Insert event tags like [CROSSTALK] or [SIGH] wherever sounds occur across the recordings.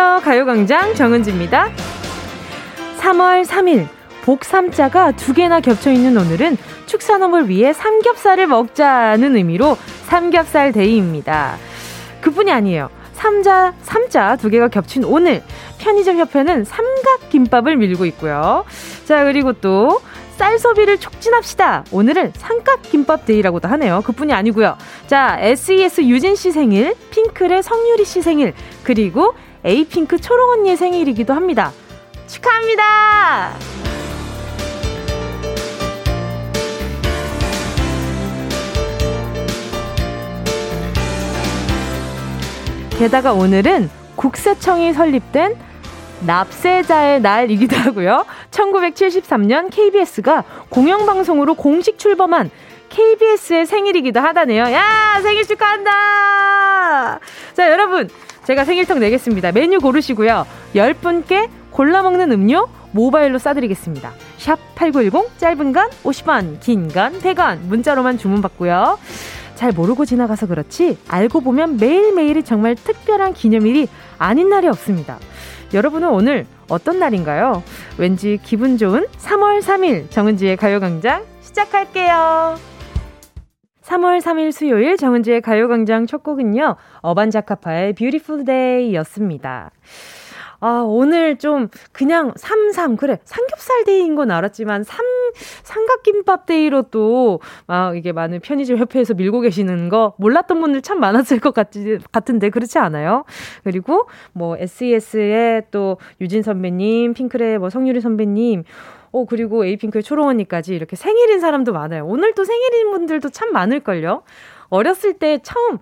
안녕하세요. 가요광장 정은지입니다. 3월 3일, 복삼자가 두 개나 겹쳐 있는 오늘은 축산업을 위해 삼겹살을 먹자는 의미로 삼겹살 데이입니다. 그뿐이 아니에요. 삼자, 삼자 두 개가 겹친 오늘 편의점 협회는 삼각김밥을 밀고 있고요. 자, 그리고 또 쌀 소비를 촉진합시다. 오늘은 삼각김밥 데이라고도 하네요. 그뿐이 아니고요. 자, SES 유진 씨 생일, 핑클의 성유리 씨 생일, 그리고 에이핑크 초롱 언니의 생일이기도 합니다. 축하합니다! 게다가 오늘은 국세청이 설립된 납세자의 날이기도 하고요. 1973년 KBS가 공영방송으로 공식 출범한 KBS의 생일이기도 하다네요. 야, 생일 축하한다! 자, 여러분. 제가 생일턱 내겠습니다. 메뉴 고르시고요. 10분께 골라 먹는 음료 모바일로 싸드리겠습니다. 샵 8910 짧은 건 50원, 긴 건 100원 문자로만 주문받고요. 잘 모르고 지나가서 그렇지 알고 보면 매일매일이 정말 특별한 기념일이 아닌 날이 없습니다. 여러분은 오늘 어떤 날인가요? 왠지 기분 좋은 3월 3일 정은지의 가요광장 시작할게요. 3월 3일 수요일 정은지의 가요광장 첫 곡은요. 어반자카파의 Beautiful Day였습니다. 아, 오늘 좀 그냥 삼삼 그래 삼겹살 데이인 건 알았지만 삼 삼각김밥 데이로 또 막 이게 많은 편의점 협회에서 밀고 계시는 거 몰랐던 분들 참 많았을 것 같지, 같은데 그렇지 않아요? 그리고 뭐 SES의 또 유진 선배님, 핑클의 뭐 성유리 선배님 어, 그리고 에이핑크의 초롱 언니까지 이렇게 생일인 사람도 많아요. 오늘 또 생일인 분들도 참 많을걸요? 어렸을 때 처음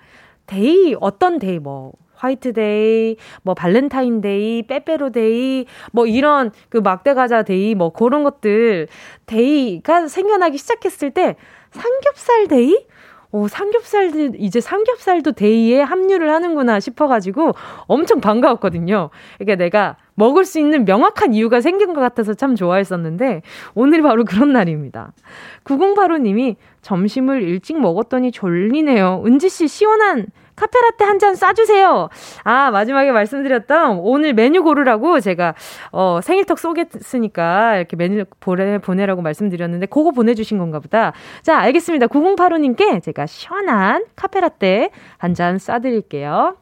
day, 어떤 day, 뭐, 화이트데이, 뭐 발렌타인데이, 빼빼로데이, 뭐 이런 그 막대과자 데이, 뭐 그런 것들 day가 생겨나기 시작했을 때 삼겹살 데이? 오, 삼겹살도, 이제 삼겹살도 데이에 합류를 하는구나 싶어가지고 엄청 반가웠거든요. 그러니까 내가 먹을 수 있는 명확한 이유가 생긴 것 같아서 참 좋아했었는데 오늘이 바로 그런 날입니다. 9085님이 점심을 일찍 먹었더니 졸리네요. 은지 씨 시원한 카페라떼 한 잔 싸주세요. 아, 마지막에 말씀드렸던 오늘 메뉴 고르라고 제가, 어, 생일턱 쏘겠으니까 이렇게 메뉴 보내, 보내라고 말씀드렸는데, 그거 보내주신 건가 보다. 자, 알겠습니다. 9085님께 제가 시원한 카페라떼 한 잔 싸드릴게요.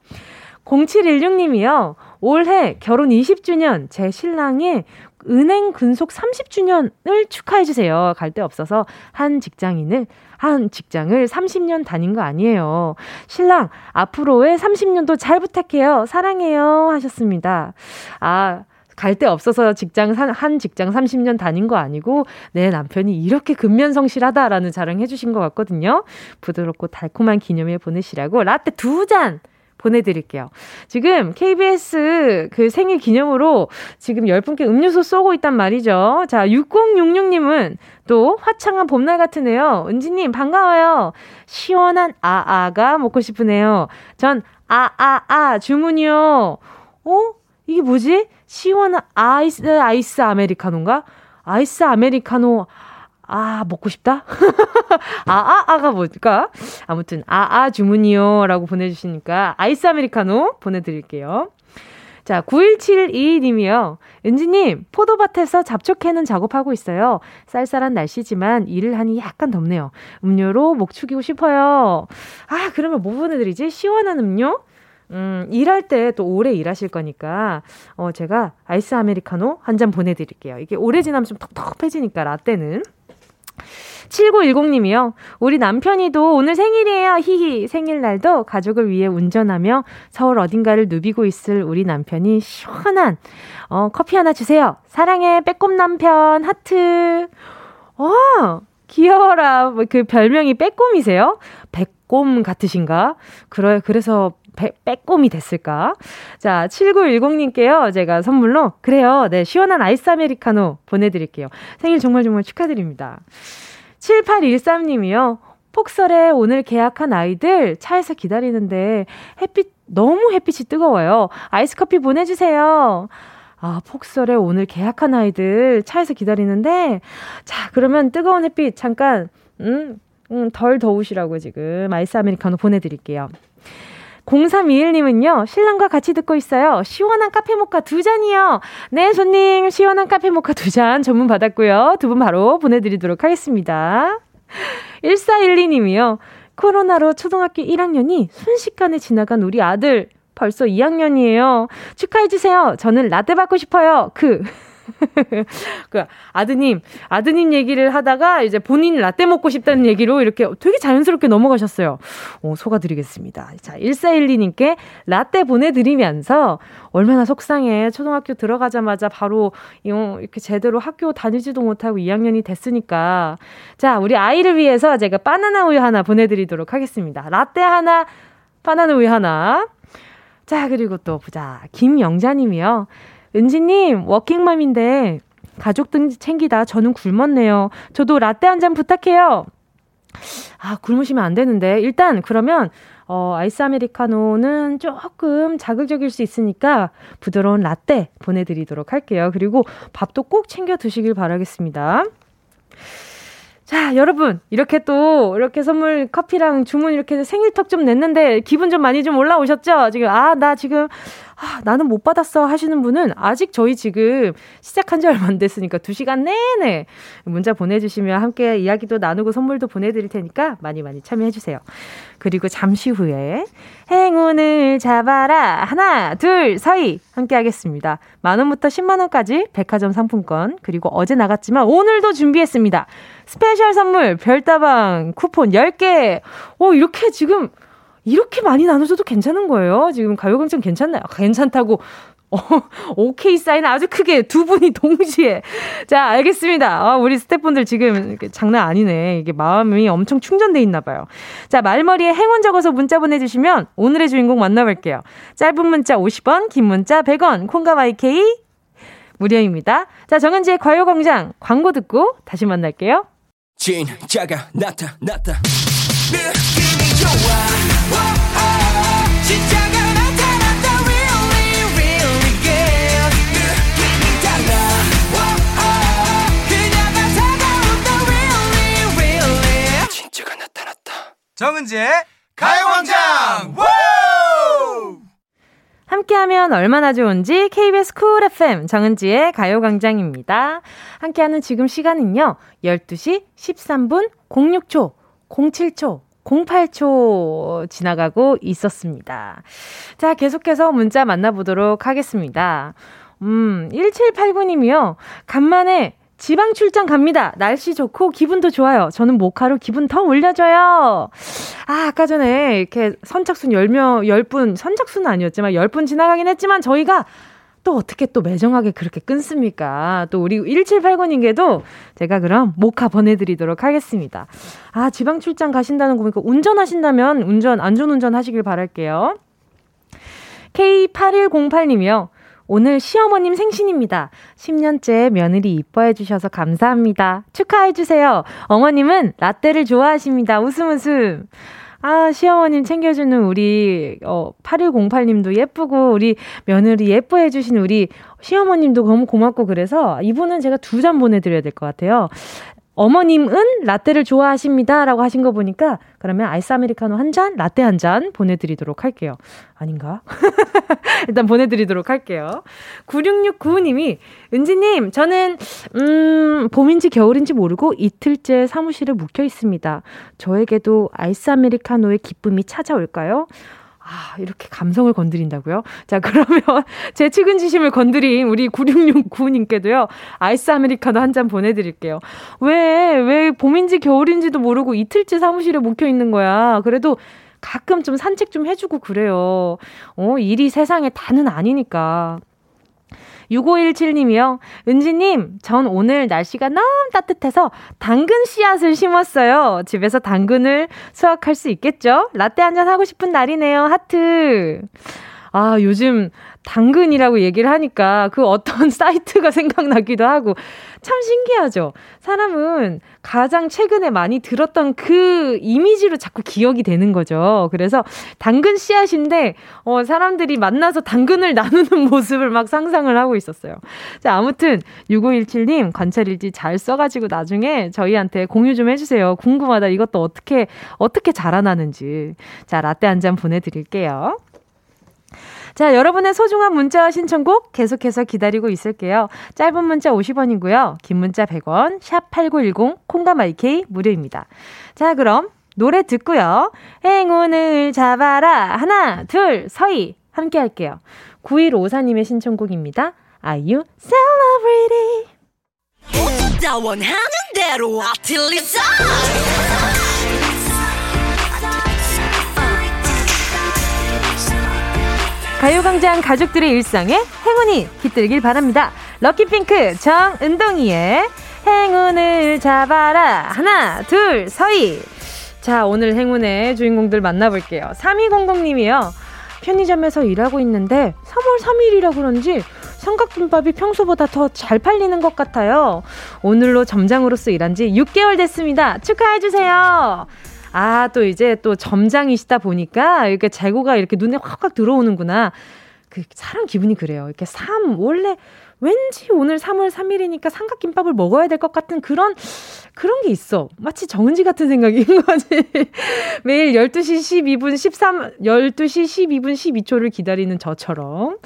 0716님이요. 올해 결혼 20주년 제 신랑의 은행 근속 30주년을 축하해 주세요. 갈 데 없어서 한 직장인을 한 직장을 30년 다닌 거 아니에요. 신랑, 앞으로의 30년도 잘 부탁해요. 사랑해요. 하셨습니다. 아, 갈데 없어서 직장, 한 직장 30년 다닌 거 아니고, 내 남편이 이렇게 근면성실하다라는 자랑 해 주신 것 같거든요. 부드럽고 달콤한 기념일 보내시라고 라떼 두 잔! 보내드릴게요. 지금 KBS 그 생일 기념으로 지금 10분께 음료수 쏘고 있단 말이죠. 자, 6066님은 또 화창한 봄날 같으네요. 은지님, 반가워요. 시원한 아아가 먹고 싶으네요. 전 아아아 아, 주문이요. 어? 이게 뭐지? 시원한 아이스, 아이스 아메리카노인가? 아이스 아메리카노. 아, 먹고 싶다? [LAUGHS] 아, 아, 아가 뭘까? 아무튼, 아, 아, 주문이요. 라고 보내주시니까, 아이스 아메리카노 보내드릴게요. 자, 9172님이요. 은지님, 포도밭에서 잡초 캐는 작업하고 있어요. 쌀쌀한 날씨지만 일을 하니 약간 덥네요. 음료로 목 축이고 싶어요. 아, 그러면 뭐 보내드리지? 시원한 음료? 음, 일할 때 또 오래 일하실 거니까, 어, 제가 아이스 아메리카노 한 잔 보내드릴게요. 이게 오래 지나면 좀 텁텁해지니까, 라떼는. 7910님이요. 우리 남편이도 오늘 생일이에요. 히히. 생일날도 가족을 위해 운전하며 서울 어딘가를 누비고 있을 우리 남편이 시원한 어, 커피 하나 주세요. 사랑해. 빼꼼 남편. 하트. 와, 귀여워라. 뭐그 별명이 빼꼼이세요? 빼꼼 같으신가? 그래, 그래서 배, 빼꼼이 됐을까? 자, 7910님께요. 제가 선물로, 그래요. 네, 시원한 아이스 아메리카노 보내드릴게요. 생일 정말 정말 축하드립니다. 7813님이요. 폭설에 오늘 계약한 아이들 차에서 기다리는데 햇빛, 너무 햇빛이 뜨거워요. 아이스 커피 보내주세요. 아, 폭설에 오늘 계약한 아이들 차에서 기다리는데, 자, 그러면 뜨거운 햇빛 잠깐, 음, 음, 덜 더우시라고 지금 아이스 아메리카노 보내드릴게요. 0321님은요, 신랑과 같이 듣고 있어요. 시원한 카페 모카 두 잔이요. 네, 손님, 시원한 카페 모카 두 잔 전문 받았고요. 두 분 바로 보내드리도록 하겠습니다. 1412님이요. 코로나로 초등학교 1학년이 순식간에 지나간 우리 아들. 벌써 2학년이에요. 축하해주세요. 저는 라떼 받고 싶어요. 그. 그 아드님, 아드님 얘기를 하다가 이제 본인 라떼 먹고 싶다는 얘기로 이렇게 되게 자연스럽게 넘어가셨어요. 오, 속아드리겠습니다. 자, 1412님께 라떼 보내드리면서 얼마나 속상해. 초등학교 들어가자마자 바로 이렇게 제대로 학교 다니지도 못하고 2학년이 됐으니까. 자, 우리 아이를 위해서 제가 바나나 우유 하나 보내드리도록 하겠습니다. 라떼 하나, 바나나 우유 하나. 자, 그리고 또 보자. 김영자님이요. 은지님, 워킹맘인데 가족 등 챙기다 저는 굶었네요. 저도 라떼 한 잔 부탁해요. 아, 굶으시면 안 되는데. 일단, 그러면, 어, 아이스 아메리카노는 조금 자극적일 수 있으니까 부드러운 라떼 보내드리도록 할게요. 그리고 밥도 꼭 챙겨 드시길 바라겠습니다. 자, 여러분, 이렇게 또, 이렇게 선물 커피랑 주문 이렇게 생일턱 좀 냈는데, 기분 좀 많이 좀 올라오셨죠? 지금, 아, 나 지금, 아, 나는 못 받았어 하시는 분은 아직 저희 지금 시작한 지 얼마 안 됐으니까 2시간 내내 문자 보내주시면 함께 이야기도 나누고 선물도 보내드릴 테니까 많이 많이 참여해주세요. 그리고 잠시 후에 행운을 잡아라. 하나, 둘, 서희. 함께 하겠습니다. 만원부터 10만원까지 백화점 상품권, 그리고 어제 나갔지만 오늘도 준비했습니다. special 선물, 별다방 쿠폰 10개. 오, 이렇게 지금 이렇게 많이 나눠줘도 괜찮은 거예요. 지금 가요광장 괜찮나요? 아, 괜찮다고 어, [LAUGHS] 오케이 사인 아주 크게 두 분이 동시에. 자, 알겠습니다. 아, 우리 스태프분들 지금 장난 아니네. 이게 마음이 엄청 충전돼 있나 봐요. 자, 말머리에 행운 적어서 문자 보내주시면 오늘의 주인공 만나볼게요. 짧은 문자 50원, 긴 문자 100원, 콩과 마이케이 무료입니다. 자, 정은지의 과요광장 광고 듣고 다시 만날게요. 진짜가 나타났다. 느낌이 좋아. 정은지의 가요광장! 함께하면 얼마나 좋은지 KBS 쿨 FM 정은지의 가요광장입니다. 함께하는 지금 시간은요. 12시 13분 06초, 07초, 08초 지나가고 있었습니다. 자, 계속해서 문자 만나보도록 하겠습니다. 음, 1789님이요. 간만에 지방 출장 갑니다. 날씨 좋고 기분도 좋아요. 저는 모카로 기분 더 올려줘요. 아, 아까 전에 이렇게 선착순 10명, 10분, 선착순은 아니었지만 10분 지나가긴 했지만 저희가 또 어떻게 또 매정하게 그렇게 끊습니까? 또 우리 1789님께도 제가 그럼 모카 보내드리도록 하겠습니다. 아, 지방 출장 가신다는 거 보니까 운전하신다면 운전, 안전운전 하시길 바랄게요. K8108님이요. 오늘 시어머님 생신입니다. 10년째 며느리 이뻐해 주셔서 감사합니다. 축하해 주세요. 어머님은 라떼를 좋아하십니다. 웃음 웃음. 아, 시어머님 챙겨주는 우리, 어, 8108님도 예쁘고, 우리 며느리 예뻐해주신 우리 시어머님도 너무 고맙고, 그래서 이분은 제가 두 잔 보내드려야 될 것 같아요. 어머님은 라떼를 좋아하십니다. 라고 하신 거 보니까 그러면 아이스 아메리카노 한 잔, 라떼 한 잔 보내드리도록 할게요. 아닌가? [LAUGHS] 일단 보내드리도록 할게요. 9669님이, 은지님, 저는, 음, 봄인지 겨울인지 모르고 이틀째 사무실에 묵혀 있습니다. 저에게도 아이스 아메리카노의 기쁨이 찾아올까요? 아, 이렇게 감성을 건드린다고요? 자, [LAUGHS] 그러면 제 측은지심을 건드린 우리 9669님께도요, 아이스 아메리카노 한 잔 보내드릴게요. 왜, 왜 봄인지 겨울인지도 모르고 이틀째 사무실에 묵혀 있는 거야. 그래도 가끔 좀 산책 좀 해주고 그래요. 어, 일이 세상에 다는 아니니까. 6517님이요. 은지님, 전 오늘 날씨가 너무 따뜻해서 당근 씨앗을 심었어요. 집에서 당근을 수확할 수 있겠죠? 라떼 한잔 하고 싶은 날이네요. 하트. 아, 요즘 당근이라고 얘기를 하니까 그 어떤 [LAUGHS] 사이트가 생각나기도 하고 참 신기하죠. 사람은 가장 최근에 많이 들었던 그 이미지로 자꾸 기억이 되는 거죠. 그래서 당근 씨앗인데 어 사람들이 만나서 당근을 [LAUGHS] 나누는 모습을 막 상상을 하고 있었어요. 자, 아무튼 6517님 관찰일지 잘 써 가지고 나중에 저희한테 공유 좀 해 주세요. 궁금하다. 이것도 어떻게 어떻게 자라나는지. 자, 라떼 한 잔 보내 드릴게요. 자, 여러분의 소중한 문자와 신청곡 계속해서 기다리고 있을게요. 짧은 문자 50원이고요. 긴 문자 100원, 샵 8910, 콩가마이케이 무료입니다. 자, 그럼 노래 듣고요. 행운을 잡아라. 하나, 둘, 서희. 함께 할게요. 9154님의 신청곡입니다. You celebrity? 아틀리사 가요광장 가족들의 일상에 행운이 깃들길 바랍니다. 럭키핑크 정은동이의 행운을 잡아라. 하나, 둘, 서희. 자, 오늘 행운의 주인공들 만나볼게요. 3200님이요. 편의점에서 일하고 있는데 3월 3일이라 그런지 삼각김밥이 평소보다 더 잘 팔리는 것 같아요. 오늘로 점장으로서 일한 지 6개월 됐습니다. 축하해주세요. 아, 또 이제 또 점장이시다 보니까 이렇게 재고가 이렇게 눈에 확확 들어오는구나. 그 사람 기분이 그래요. 이렇게 3 원래 왠지 오늘 3월 3일이니까 삼각김밥을 먹어야 될 것 같은 그런 그런 게 있어. 마치 정은지 같은 생각인 [LAUGHS] 거지. 매일 12시 12분 13 12시 12분 12초를 기다리는 저처럼.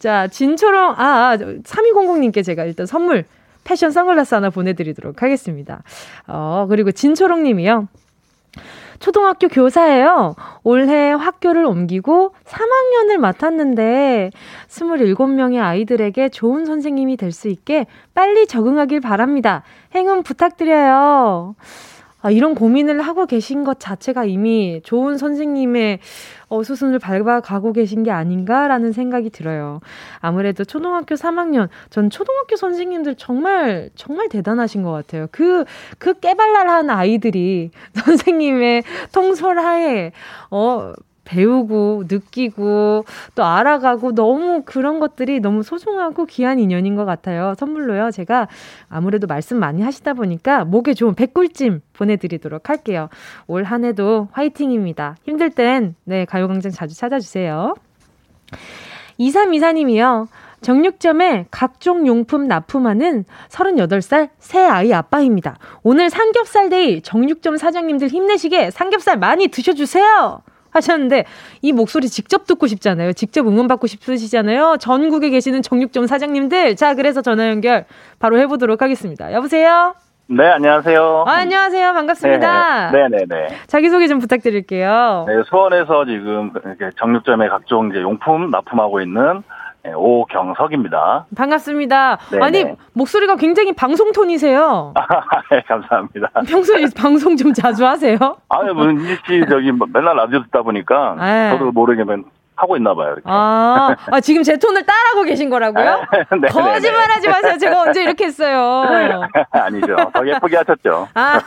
자, 진초롱 아, 3200님께 제가 일단 선물 패션 선글라스 하나 보내드리도록 하겠습니다. 어, 그리고 진초롱 님이요. 초등학교 교사예요. 올해 학교를 옮기고 3학년을 맡았는데 27명의 아이들에게 좋은 선생님이 될 수 있게 빨리 적응하길 바랍니다. 행운 부탁드려요. 아, 이런 고민을 하고 계신 것 자체가 이미 좋은 선생님의 어, 수순을 밟아가고 계신 게 아닌가라는 생각이 들어요. 아무래도 초등학교 3학년, 전 초등학교 선생님들 정말, 정말 대단하신 것 같아요. 그, 그 깨발랄한 아이들이 [LAUGHS] 선생님의 통솔하에, 어, 배우고 느끼고 또 알아가고 너무 그런 것들이 너무 소중하고 귀한 인연인 것 같아요. 선물로요. 제가 아무래도 말씀 많이 하시다 보니까 목에 좋은 백꿀찜 보내드리도록 할게요. 올 한 해도 화이팅입니다. 힘들 땐 네, 가요광장 자주 찾아주세요. 2324님이요. 정육점에 각종 용품 납품하는 38살 세 아이 아빠입니다. 오늘 삼겹살 데이 정육점 사장님들 힘내시게 삼겹살 많이 드셔주세요! 하셨는데 이 목소리 직접 듣고 싶잖아요. 직접 응원받고 싶으시잖아요. 전국에 계시는 정육점 사장님들. 자, 그래서 전화 연결 바로 해보도록 하겠습니다. 여보세요? 네, 안녕하세요. 아, 안녕하세요. 반갑습니다. 네, 네, 네. 자기소개 좀 부탁드릴게요. 네, 수원에서 지금 정육점에 각종 이제 용품 납품하고 있는 네, 오경석입니다. 반갑습니다. 네네. 아니 목소리가 굉장히 방송 톤이세요. [LAUGHS] 네, 감사합니다. 평소에 [LAUGHS] 방송 좀 자주 하세요? 아니 뭐 인지 씨 저기 뭐 맨날 라디오 듣다 보니까 네. 저도 모르게면 하고 있나 봐요. 이렇게. 아, 아, 지금 제 톤을 따라하고 계신 거라고요? [LAUGHS] 네, 거짓말 하지 마세요. 제가 언제 이렇게 했어요? [LAUGHS] 아니죠. 더 예쁘게 하셨죠. 아,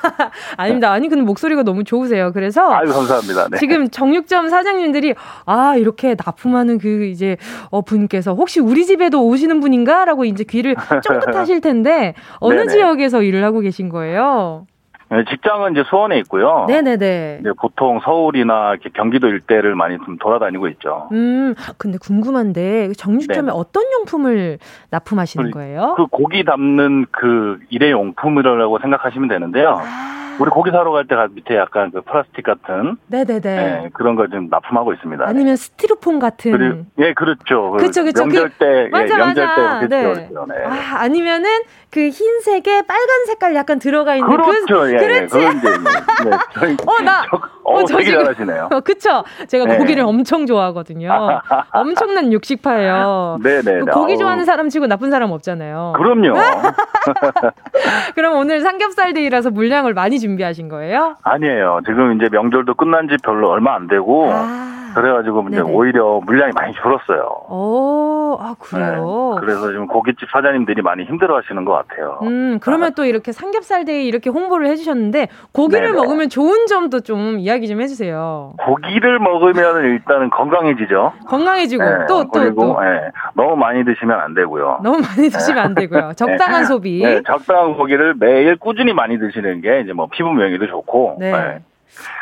아닙니다. 아니 근데 목소리가 너무 좋으세요. 그래서 아유 감사합니다. 네. 지금 정육점 사장님들이 아 이렇게 납품하는 그 이제 어 분께서 혹시 우리 집에도 오시는 분인가 라고 이제 귀를 [LAUGHS] 쫑긋 하실 텐데 어느 네네. 지역에서 일을 하고 계신 거예요? 네, 직장은 이제 수원에 있고요. 네네네. 이제 보통 서울이나 경기도 일대를 많이 좀 돌아다니고 있죠. 음, 근데 궁금한데 정육점에 네. 어떤 용품을 납품하시는 그, 거예요? 그 고기 담는 그 일회용품이라고 생각하시면 되는데요. 아. 우리 고기 사러 갈 때 밑에 약간 그 플라스틱 같은 네네네 네, 그런 걸좀 납품하고 있습니다. 아니면 스티로폼 같은 그리고, 예 그렇죠. 그렇죠 그렇죠. 명절 그, 때 맞아, 예, 명절 맞아. 때 네. 그렇죠. 네. 아, 아니면은 그 흰색에 빨간 색깔 약간 들어가 있는 그렇죠. 그, 예, 그렇지. 네, 네. 저희, [LAUGHS] 어나 어, 저 되게 잘하시네요. 어, 그쵸. 제가 네. 고기를 엄청 좋아하거든요. [LAUGHS] 엄청난 육식파예요. 네네. 그 고기 좋아하는 사람 치고 나쁜 사람 없잖아요. 그럼요. [LAUGHS] 그럼 오늘 삼겹살 데이라서 물량을 많이 준비하신 거예요? 아니에요. 지금 이제 명절도 끝난 지 별로 얼마 안 되고. 아. 그래가지고 이제 네네. 오히려 물량이 많이 줄었어요. 오, 아 그래요. 네, 그래서 지금 고깃집 사장님들이 많이 힘들어하시는 것 같아요. 음, 그러면 아. 또 이렇게 삼겹살 데이 이렇게 홍보를 해주셨는데 고기를 네네. 먹으면 좋은 점도 좀 이야기 좀 해주세요. 고기를 먹으면 일단은 건강해지죠. 건강해지고 또또 네, 또, 또. 네, 너무 많이 드시면 안 되고요. 너무 많이 드시면 안 되고요. 적당한 소비. 네, 적당한 고기를 매일 꾸준히 많이 드시는 게 이제 뭐 피부 미용에도 좋고. 네.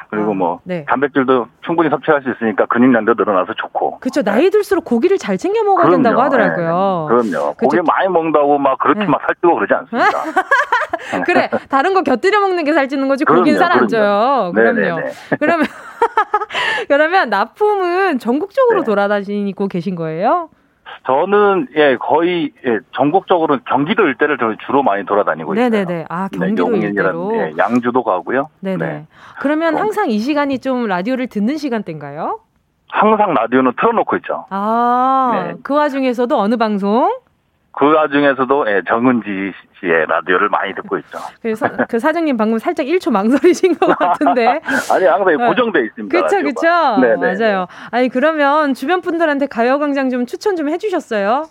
그리고 아, 뭐 네. 단백질도 충분히 섭취할 수 있으니까 근육량도 늘어나서 좋고. 그렇죠. 나이 들수록 고기를 잘 챙겨 먹어야 그럼요. 된다고 하더라고요. 네. 그럼요. 그쵸. 고기 많이 먹는다고 막 그렇게 네. 막 살찌고 그러지 않습니다. [LAUGHS] 그래. 다른 거 곁들여 먹는 게 살찌는 거지 고기는 살 안 쪄요. 그럼요. 그러면 [LAUGHS] 그러면 납품은 전국적으로 네. 돌아다니고 계신 거예요? 저는 예 거의 예, 전국적으로 경기도 일대를 주로 많이 돌아다니고 네네네. 있어요. 네네네. 아 네, 경기도 네, 일대로. 예, 양주도 가고요. 네네. 네. 그러면 항상 이 시간이 좀 라디오를 듣는 시간대인가요? 항상 라디오는 틀어놓고 있죠. 아, 네. 그 와중에서도 어느 방송? 그 와중에서도 예, 정은지 씨의 라디오를 많이 듣고 있죠. [LAUGHS] 그래서 그 사장님 방금 살짝 1초 망설이신 것 같은데. [LAUGHS] 아니 항상 어. 고정돼 있습니다. 그렇죠, 그렇죠. 네, 맞아요. 아니 그러면 주변 분들한테 가요광장 좀 추천 좀 해주셨어요?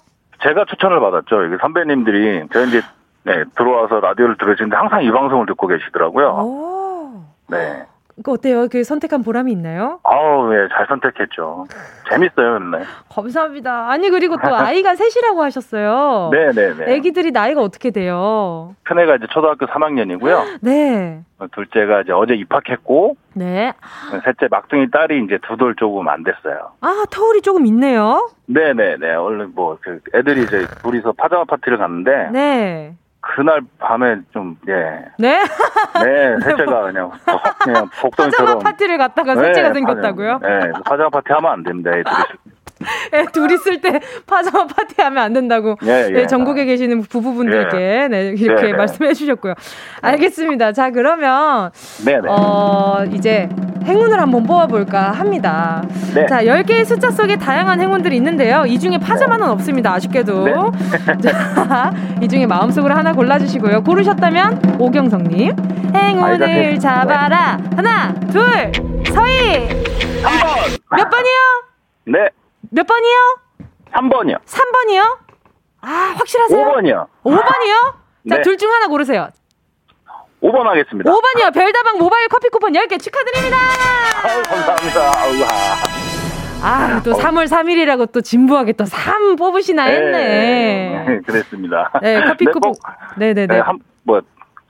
제가 추천을 받았죠. 이게 선배님들이 저 이제 네, 들어와서 라디오를 들으시는데 항상 이 방송을 듣고 계시더라고요. 오. 네. 그 어때요? 그 선택한 보람이 있나요? 아우, 예, 잘 선택했죠. 재밌어요, 맨날. [LAUGHS] 감사합니다. 아니, 그리고 또 아이가 [LAUGHS] 셋이라고 하셨어요. 네네네. 애기들이 나이가 어떻게 돼요? 큰애가 이제 초등학교 3학년이고요. [GASPS] 네. 둘째가 이제 어제 입학했고. 네. 셋째 막둥이 딸이 이제 두 돌 조금 안 됐어요. 아, 터울이 조금 있네요? 네네네. 얼른 뭐, 그 애들이 이제 둘이서 파자마 파티를 갔는데. 네. 그날 밤에 좀, 예. 네? 네, [LAUGHS] 셋째가 그냥, 그냥 복덩이처럼. 파자마 파티를 갔다가 셋째가 네, 생겼다고요? 네, 파자마 파티 하면 안 됩니다, 애들이. [LAUGHS] [LAUGHS] 예, 둘 있을 때 파자마 파티 하면 안 된다고 예, 예. 네, 전국에 계시는 부부분들께 예. 네, 이렇게 네, 네. 말씀해 주셨고요. 알겠습니다. 자, 그러면 네, 네. 어, 이제 행운을 한번 뽑아볼까 합니다. 네. 자, 10개의 숫자 속에 다양한 행운들이 있는데요. 이 중에 파자마는 없습니다. 아쉽게도. [LAUGHS] 자, 이 중에 마음속으로 하나 골라주시고요. 고르셨다면 오경성님. 행운을 잡아라. 하나, 둘, 서희. 3번. 몇 번이요? 네. 몇 번이요? 3번이요. 3번이요? 아, 확실하세요? 5번이요. 5번이요? 자, 네. 둘중 하나 고르세요. 5번 하겠습니다. 5번이요. 별다방 모바일 커피 쿠폰 10개 축하드립니다. 아유, 감사합니다. 우와. 아, 또 3월 3일이라고 또 진부하게 또 3 뽑으시나 네. 했네. 네, 그랬습니다. 네, 커피 쿠폰. 네, 네, 네. 한, 뭐,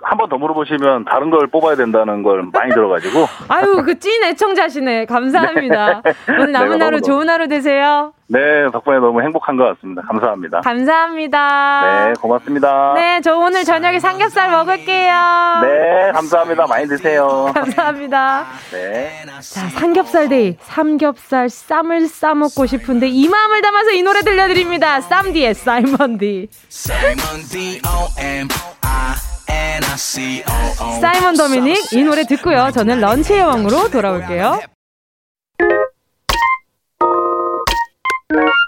한 번 더 물어보시면 다른 걸 뽑아야 된다는 걸 많이 들어가지고. [LAUGHS] 아유, 그 찐 애청자시네. 감사합니다. [LAUGHS] 네. 오늘 남은 하루 좋은 하루 되세요. 네, 덕분에 너무 행복한 것 같습니다. 감사합니다. 감사합니다. 네, 고맙습니다. 네, 저 오늘 저녁에 삼겹살 먹을게요. 네, 감사합니다. 많이 드세요. 감사합니다. 네. 자, 삼겹살 데이. 삼겹살 쌈을 싸먹고 싶은데 이 마음을 담아서 이 노래 들려드립니다. 쌈디의 사이먼 디. 사이먼 D O M I 사이먼 도미닉 이 노래 듣고요. 저는 런치의 왕으로 돌아올게요.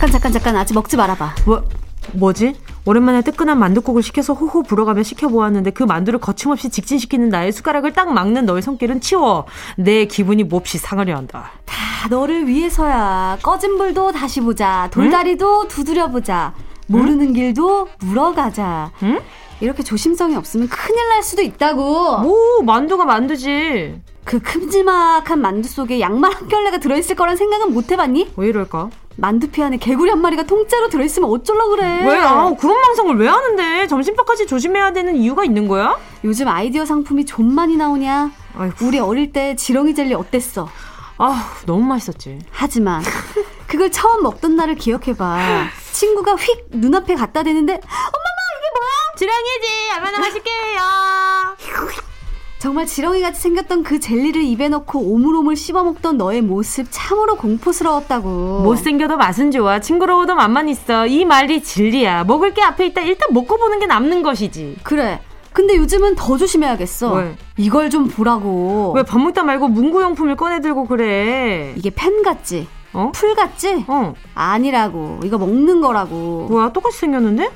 잠깐 잠깐 잠깐 아직 먹지 말아봐. 뭐 뭐지? 오랜만에 뜨끈한 만둣국을 시켜서 호호 불어가며 시켜보았는데 그 만두를 거침없이 직진시키는 나의 숟가락을 딱 막는 너의 손길은 치워. 내 기분이 몹시 상하려 한다. 다 너를 위해서야. 꺼진 불도 다시 보자. 돌다리도 응? 두드려보자. 모르는 응? 길도 물어가자. 응? 이렇게 조심성이 없으면 큰일 날 수도 있다고. 뭐 만두가 만두지. 그 큼지막한 만두 속에 양말 한 켤레가 들어있을 거란 생각은 못 해봤니? 왜 이럴까? 만두피 안에 개구리 한 마리가 통째로 들어있으면 어쩔라 그래. 왜? 아, 그런 망상을 왜 하는데? 점심밥까지 조심해야 되는 이유가 있는 거야? 요즘 아이디어 상품이 좀 많이 나오냐? 아이고. 우리 어릴 때 지렁이 젤리 어땠어? 아, 너무 맛있었지. 하지만 그걸 처음 먹던 날을 기억해봐. 친구가 휙 눈앞에 갖다 대는데 엄마마 이게 뭐야? 지렁이지. 얼마나 맛있게요. [LAUGHS] 정말 지렁이같이 생겼던 그 젤리를 입에 넣고 오물오물 씹어먹던 너의 모습 참으로 공포스러웠다고. 못생겨도 맛은 좋아. 징그러워도 맛만 있어. 이 말이 진리야. 먹을 게 앞에 있다. 일단 먹고 보는 게 남는 것이지. 그래. 근데 요즘은 더 조심해야겠어. 왜? 이걸 좀 보라고. 왜 밥 먹다 말고 문구용품을 꺼내들고 그래? 이게 펜 같지? 어? 풀 같지? 어. 아니라고. 이거 먹는 거라고. 뭐야, 똑같이 생겼는데?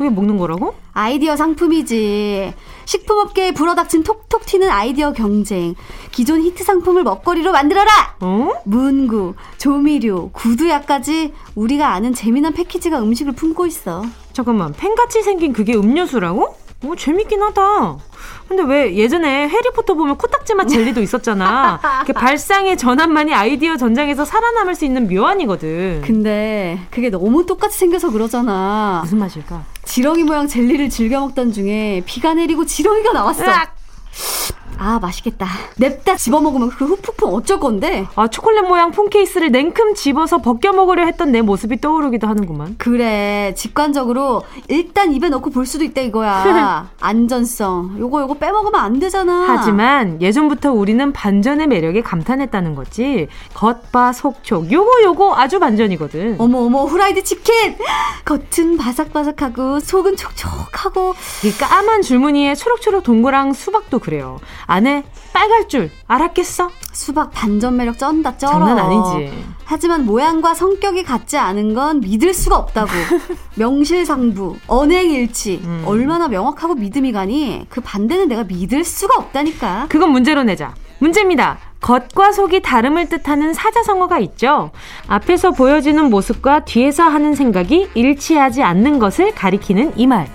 그게 먹는 거라고? 아이디어 상품이지. 식품업계에 불어닥친 톡톡 튀는 아이디어 경쟁. 기존 히트 상품을 먹거리로 만들어라! 어? 문구, 조미료, 구두약까지 우리가 아는 재미난 패키지가 음식을 품고 있어. 잠깐만, 펜같이 생긴 그게 음료수라고? 오, 재밌긴 하다. 근데 왜 예전에 해리포터 보면 코딱지 맛 젤리도 있었잖아. 그 발상의 전환만이 아이디어 전장에서 살아남을 수 있는 묘안이거든. 근데 그게 너무 똑같이 생겨서 그러잖아. 무슨 맛일까? 지렁이 모양 젤리를 즐겨 먹던 중에 비가 내리고 지렁이가 나왔어. 으악! 아 맛있겠다. 냅다 집어먹으면 그 흡폭풍 어쩔 건데? 아 초콜릿 모양 폰 케이스를 냉큼 집어서 벗겨 먹으려 했던 내 모습이 떠오르기도 하는구만. 그래 직관적으로 일단 입에 넣고 볼 수도 있다 이거야. [LAUGHS] 안전성 요거 요거 빼먹으면 안 되잖아. 하지만 예전부터 우리는 반전의 매력에 감탄했다는 거지. 겉바 속촉 요거 요거 아주 반전이거든. 어머 어머 후라이드 치킨 [GASPS] 겉은 바삭바삭하고 속은 촉촉하고 이 까만 줄무늬에 초록초록 동그랑 수박도 그래요. 안에 빨갈 줄 알았겠어? 수박 반전 매력 쩐다 쩔어. 장난 아니지. 하지만 모양과 성격이 같지 않은 건 믿을 수가 없다고. [LAUGHS] 명실상부, 언행일치. 음. 얼마나 명확하고 믿음이 가니 그 반대는 내가 믿을 수가 없다니까. 그건 문제로 내자. 문제입니다. 겉과 속이 다름을 뜻하는 사자성어가 있죠. 앞에서 보여지는 모습과 뒤에서 하는 생각이 일치하지 않는 것을 가리키는 이 말.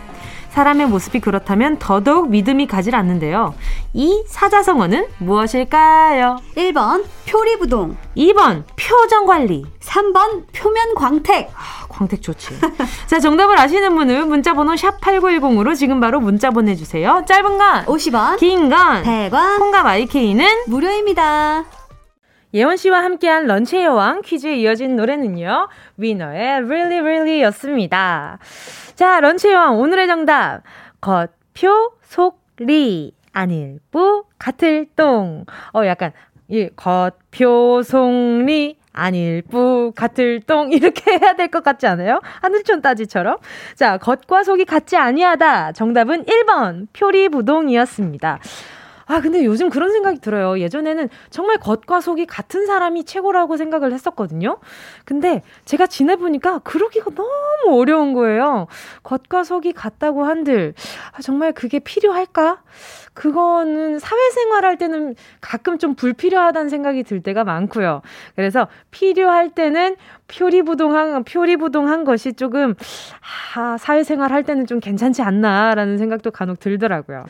사람의 모습이 그렇다면 더더욱 믿음이 가질 않는데요. 이 사자성어는 무엇일까요? 1번 표리부동 2번 표정관리 3번 표면광택 아, 광택 좋지. [LAUGHS] 자, 정답을 아시는 분은 문자번호 샵8910으로 지금 바로 문자 보내주세요. 짧은 건 50원, 긴 건 100원, 콩감 IK는 무료입니다. 예원 씨와 함께한 런치의 여왕 퀴즈에 이어진 노래는요. 위너의 Really Really 였습니다. 자, 런치왕 오늘의 정답. 겉표, 속, 리. 안일부, 같을 똥. 어, 약간, 이, 겉표, 속, 리. 안일부, 같을 똥. 이렇게 해야 될 것 같지 않아요? 하늘촌 따지처럼. 자, 겉과 속이 같지 아니하다. 정답은 1번, 표리부동이었습니다. 아, 근데 요즘 그런 생각이 들어요. 예전에는 정말 겉과 속이 같은 사람이 최고라고 생각을 했었거든요. 근데 제가 지내보니까 그러기가 너무 어려운 거예요. 겉과 속이 같다고 한들, 아, 정말 그게 필요할까? 그거는 사회생활 할 때는 가끔 좀 불필요하다는 생각이 들 때가 많고요. 그래서 필요할 때는 표리부동한, 표리부동한 것이 조금, 아, 사회생활 할 때는 좀 괜찮지 않나라는 생각도 간혹 들더라고요.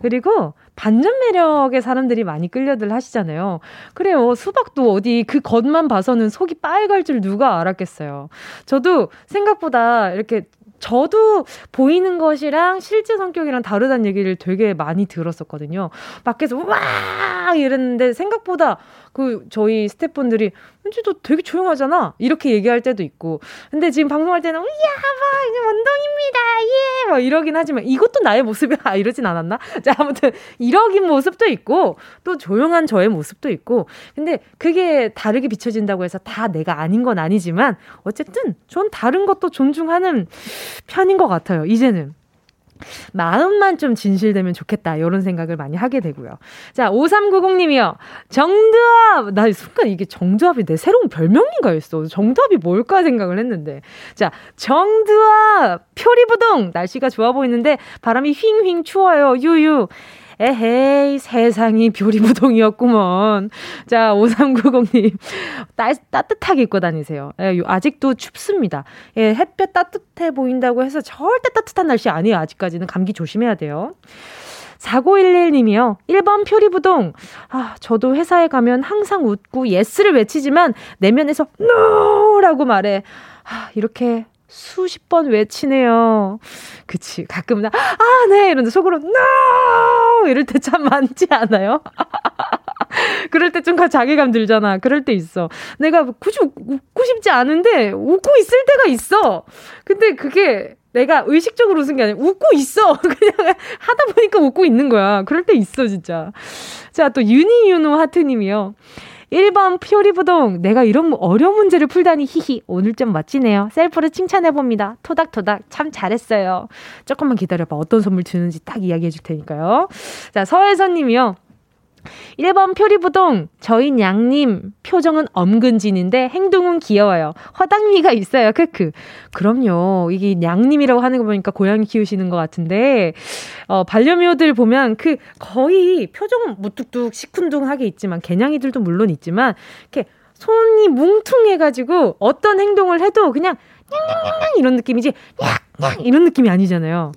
그리고 반전 매력에 사람들이 많이 끌려들 하시잖아요. 그래요. 수박도 어디 그 겉만 봐서는 속이 빨갈 줄 누가 알았겠어요. 저도 생각보다 이렇게 저도 보이는 것이랑 실제 성격이랑 다르다는 얘기를 되게 많이 들었었거든요. 밖에서 와 이랬는데 생각보다 그 저희 스태프분들이 왠지 너 되게 조용하잖아. 이렇게 얘기할 때도 있고. 근데 지금 방송할 때는 이야 막 이제 운동입니다. 예 막 이러긴 하지만 이것도 나의 모습이야 이러진 않았나? [LAUGHS] 자 아무튼 이러긴 모습도 있고 또 조용한 저의 모습도 있고. 근데 그게 다르게 비춰진다고 해서 다 내가 아닌 건 아니지만 어쨌든 전 다른 것도 존중하는 편인 것 같아요 이제는 마음만 좀 진실되면 좋겠다. 이런 생각을 많이 하게 되고요. 자, 5390님이요. 정두합! 나 순간 이게 정두합이 내 새로운 별명인가 했어. 정두합이 뭘까 생각을 했는데. 자, 정두합! 표리부동! 날씨가 좋아 보이는데 바람이 휑휑 추워요. 유유. 에헤이, 세상이 별이무동이었구먼. 자, 5390님. 따, 따뜻하게 입고 다니세요. 예, 아직도 춥습니다. 예, 햇볕 따뜻해 보인다고 해서 절대 따뜻한 날씨 아니에요. 아직까지는 감기 조심해야 돼요. 4911님이요. 1번 표리부동. 아, 저도 회사에 가면 항상 웃고 예스를 외치지만 내면에서 NO라고 말해. 아, 이렇게 수십 번 외치네요. 그치. 가끔은, 아, 네! 이런데 속으로, NO! 이럴 때 참 많지 않아요? [LAUGHS] 그럴 때 좀 자괴감 들잖아. 그럴 때 있어. 내가 굳이 웃고 싶지 않은데, 웃고 있을 때가 있어. 근데 그게, 내가 의식적으로 웃은 게 아니라 웃고 있어. [LAUGHS] 그냥 하다 보니까 웃고 있는 거야. 그럴 때 있어, 진짜. 자, 또 유니유노 하트님이요. 1번 피오리부동 내가 이런 어려운 문제를 풀다니 히히 오늘 좀 멋지네요. 셀프로 칭찬해봅니다. 토닥토닥 참 잘했어요. 조금만 기다려봐. 어떤 선물 주는지 딱 이야기해 줄 테니까요. 자 서혜선 님이요. 1번 표리부동, 저희 냥님, 표정은 엄근진인데 행동은 귀여워요. 허당미가 있어요. 크크. 그럼요. 이게 냥님이라고 하는 거 보니까 고양이 키우시는 것 같은데, 어, 반려묘들 보면 그 거의 표정은 무뚝뚝 시큰둥하게 있지만, 개냥이들도 물론 있지만, 이렇게 손이 뭉퉁해가지고 어떤 행동을 해도 그냥 냥냥냥 이런 느낌이지, 냥 이런 느낌이 아니잖아요.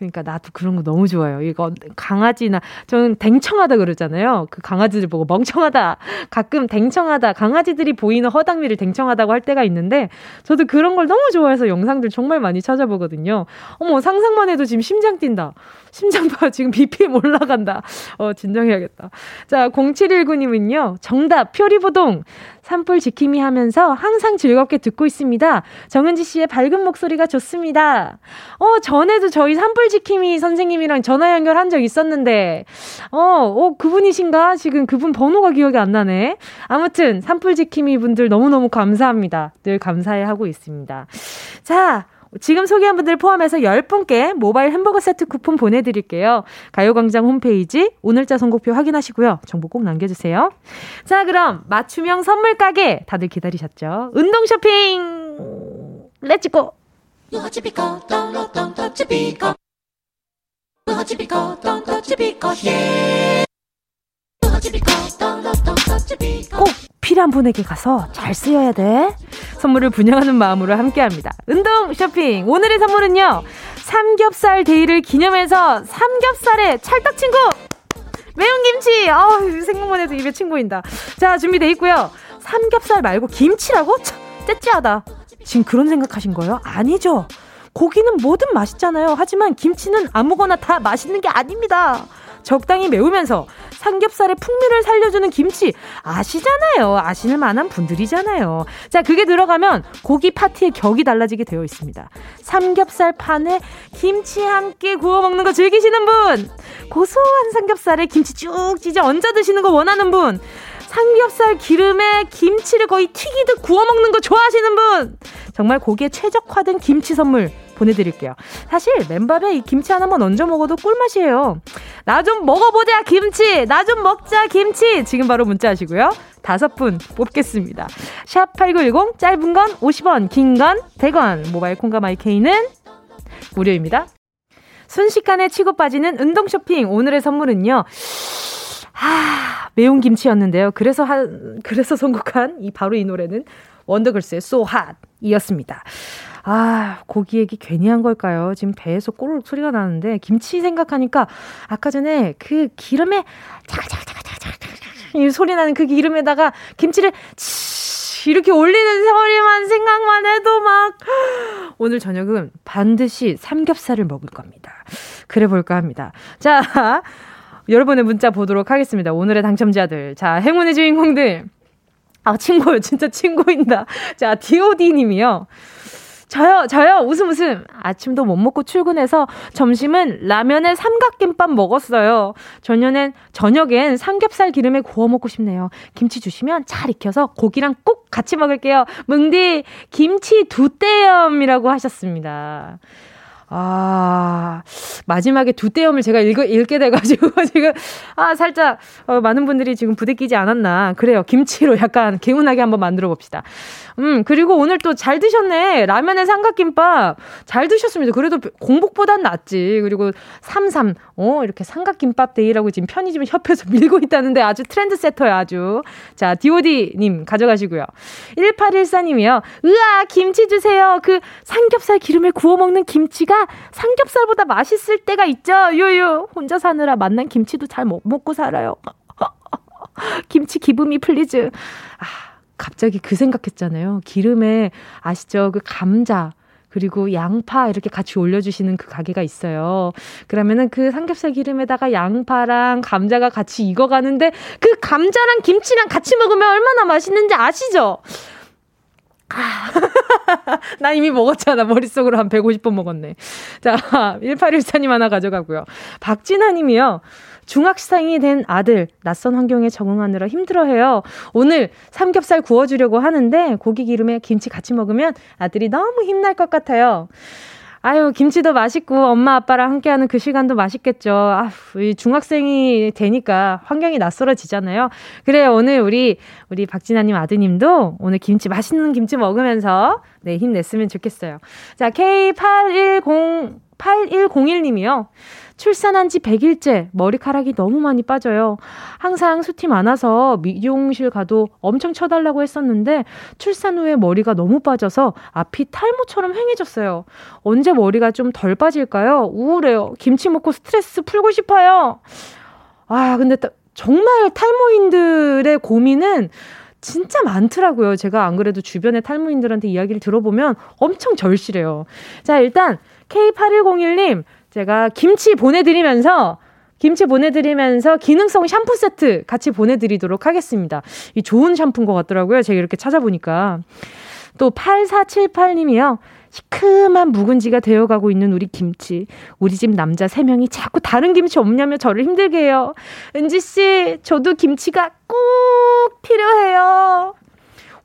그러니까 나도 그런 거 너무 좋아요. 이거 강아지나 저는 댕청하다 그러잖아요. 그 강아지들 보고 멍청하다. 가끔 댕청하다. 강아지들이 보이는 허당미를 댕청하다고 할 때가 있는데 저도 그런 걸 너무 좋아해서 영상들 정말 많이 찾아보거든요. 어머 상상만 해도 지금 심장 뛴다. 심장 봐 지금 BPM 올라간다. 어 진정해야겠다. 자 0719님은요. 정답 표리보동 산불 지킴이 하면서 항상 즐겁게 듣고 있습니다. 정은지 씨의 밝은 목소리가 좋습니다. 어, 전에도 저희 산불 지킴이 선생님이랑 전화 연결한 적 있었는데, 어, 어, 그분이신가? 지금 그분 번호가 기억이 안 나네. 아무튼, 산불 지킴이 분들 너무너무 감사합니다. 늘 감사해 하고 있습니다. 자, 지금 소개한 분들 포함해서 10분께 모바일 햄버거 세트 쿠폰 보내드릴게요. 가요광장 홈페이지 오늘자 선곡표 확인하시고요. 정보 꼭 남겨주세요. 자, 그럼 맞춤형 선물 가게 다들 기다리셨죠? 운동 쇼핑! Let's go! 꼭 필요한 분에게 가서 잘 쓰여야 돼. 선물을 분양하는 마음으로 함께 합니다. 운동 쇼핑. 오늘의 선물은요. 삼겹살 데이를 기념해서 삼겹살에 찰떡 친구! 매운 김치! 어우, 생각만 해도 입에 침 고인다. 자, 준비돼 있고요. 삼겹살 말고 김치라고? 참, 째째하다. 지금 그런 생각하신 거예요? 아니죠. 고기는 뭐든 맛있잖아요. 하지만 김치는 아무거나 다 맛있는 게 아닙니다. 적당히 매우면서 삼겹살의 풍미를 살려주는 김치 아시잖아요. 아시는 만한 분들이잖아요. 자, 그게 들어가면 고기 파티의 격이 달라지게 되어 있습니다. 삼겹살 판에 김치 함께 구워 먹는 거 즐기시는 분, 고소한 삼겹살에 김치 쭉 찢어 얹어 드시는 거 원하는 분, 삼겹살 기름에 김치를 거의 튀기듯 구워 먹는 거 좋아하시는 분, 정말 고기에 최적화된 김치 선물 보내드릴게요. 사실 맨밥에 이 김치 하나만 얹어 먹어도 꿀맛이에요. 나 좀 먹어보자 김치. 나 좀 먹자 김치. 지금 바로 문자 하시고요. 다섯 분 뽑겠습니다. 샵 8910 짧은 건 50원, 긴 건 100원. 모바일 콩과 마이케이는 무료입니다. 순식간에 치고 빠지는 운동 쇼핑. 오늘의 선물은요. 아, 매운 김치였는데요. 그래서 한, 그래서 선곡한 이 바로 이 노래는 원더걸스의 So Hot 이었습니다. 아, 고기 얘기 괜히 한 걸까요? 지금 배에서 꼬르륵 소리가 나는데, 김치 생각하니까, 아까 전에 그 기름에, 이 소리 나는 그 기름에다가 김치를 치, 이렇게 올리는 소리만 생각만 해도 막, 오늘 저녁은 반드시 삼겹살을 먹을 겁니다. 그래 볼까 합니다. 자, 여러분의 문자 보도록 하겠습니다. 오늘의 당첨자들. 자, 행운의 주인공들. 아, 친구요. 진짜 친구인다. 자, DOD 님이요. 저요, 저요, 웃음 웃음. 아침도 못 먹고 출근해서 점심은 라면에 삼각김밥 먹었어요. 저녁엔, 저녁엔 삼겹살 기름에 구워 먹고 싶네요. 김치 주시면 잘 익혀서 고기랑 꼭 같이 먹을게요. 뭉디, 김치 두 떼염이라고 하셨습니다. 아, 마지막에 두 떼염을 제가 읽, 읽게 돼가지고 [LAUGHS] 지금, 아, 살짝, 어, 많은 분들이 지금 부대끼지 않았나. 그래요. 김치로 약간 개운하게 한번 만들어 봅시다. 음, 그리고 오늘 또 잘 드셨네. 라면에 삼각김밥. 잘 드셨습니다. 그래도 공복보단 낫지. 그리고 삼삼, 어, 이렇게 삼각김밥 데이라고 지금 편의점 협회에서 [LAUGHS] 밀고 있다는데 아주 트렌드 세터야, 아주. 자, DOD님 가져가시고요. 1814님이요. 으아, 김치 주세요. 그 삼겹살 기름에 구워 먹는 김치가 삼겹살보다 맛있을 때가 있죠. 요요. 혼자 사느라 맛난 김치도 잘 못 먹고 살아요. [LAUGHS] 김치 기분이 please. 아. 갑자기 그 생각했잖아요. 기름에 아시죠? 그 감자 그리고 양파 이렇게 같이 올려주시는 그 가게가 있어요. 그러면은 그 삼겹살 기름에다가 양파랑 감자가 같이 익어가는데 그 감자랑 김치랑 같이 먹으면 얼마나 맛있는지 아시죠? 아. [LAUGHS] 나 이미 먹었잖아. 머릿속으로 한 150번 먹었네. 자, [LAUGHS] 1814님 하나 가져가고요. 박진아 님이요. 중학생이 된 아들, 낯선 환경에 적응하느라 힘들어해요. 오늘 삼겹살 구워주려고 하는데 고기 기름에 김치 같이 먹으면 아들이 너무 힘날 것 같아요. 아유, 김치도 맛있고 엄마 아빠랑 함께하는 그 시간도 맛있겠죠. 아, 이 중학생이 되니까 환경이 낯설어지잖아요. 그래 오늘 우리 우리 박진아님 아드님도 오늘 김치 맛있는 김치 먹으면서 네 힘냈으면 좋겠어요. 자 K810 8101님이요. 출산한 지 100일째 머리카락이 너무 많이 빠져요. 항상 수티 많아서 미용실 가도 엄청 쳐달라고 했었는데 출산 후에 머리가 너무 빠져서 앞이 탈모처럼 휑해졌어요. 언제 머리가 좀 덜 빠질까요? 우울해요. 김치 먹고 스트레스 풀고 싶어요. 아, 근데 정말 탈모인들의 고민은 진짜 많더라고요. 제가 안 그래도 주변의 탈모인들한테 이야기를 들어보면 엄청 절실해요. 자, 일단 K8101님 제가 김치 보내드리면서 김치 보내드리면서 기능성 샴푸 세트 같이 보내드리도록 하겠습니다. 이 좋은 샴푸인 것 같더라고요. 제가 이렇게 찾아보니까. 또 8478님이요. 시큼한 묵은지가 되어가고 있는 우리 김치. 우리 집 남자 3명이 자꾸 다른 김치 없냐며 저를 힘들게 해요. 은지씨, 저도 김치가 꼭 필요해요.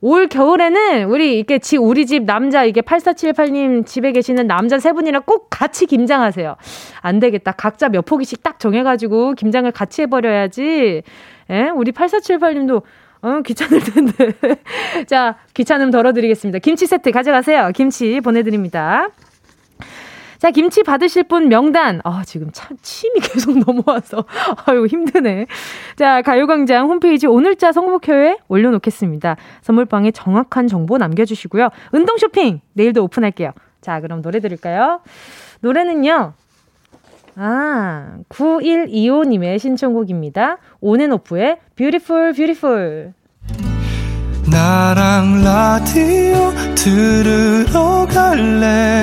올 겨울에는 우리 이게 지 우리 집 남자 이게 8478님 집에 계시는 남자 세 분이랑 꼭 같이 김장하세요. 안 되겠다. 각자 몇 포기씩 딱 정해 가지고 김장을 같이 해 버려야지. 예? 우리 8478님도 어, 귀찮을 텐데. [LAUGHS] 자, 귀찮음 덜어드리겠습니다. 김치 세트 가져가세요. 김치 보내드립니다. 자, 김치 받으실 분 명단. 아, 지금 참 침이 [LAUGHS] 계속 넘어와서. 아유, 힘드네. 자, 가요광장 홈페이지 오늘자 성목표에 올려놓겠습니다. 선물방에 정확한 정보 남겨주시고요. 운동 쇼핑 내일도 오픈할게요. 자, 그럼 노래 들을까요? 노래는요. 아, 9125님의 신청곡입니다. 온앤오프의 Beautiful, Beautiful. 나랑 라디오 들으러 갈래.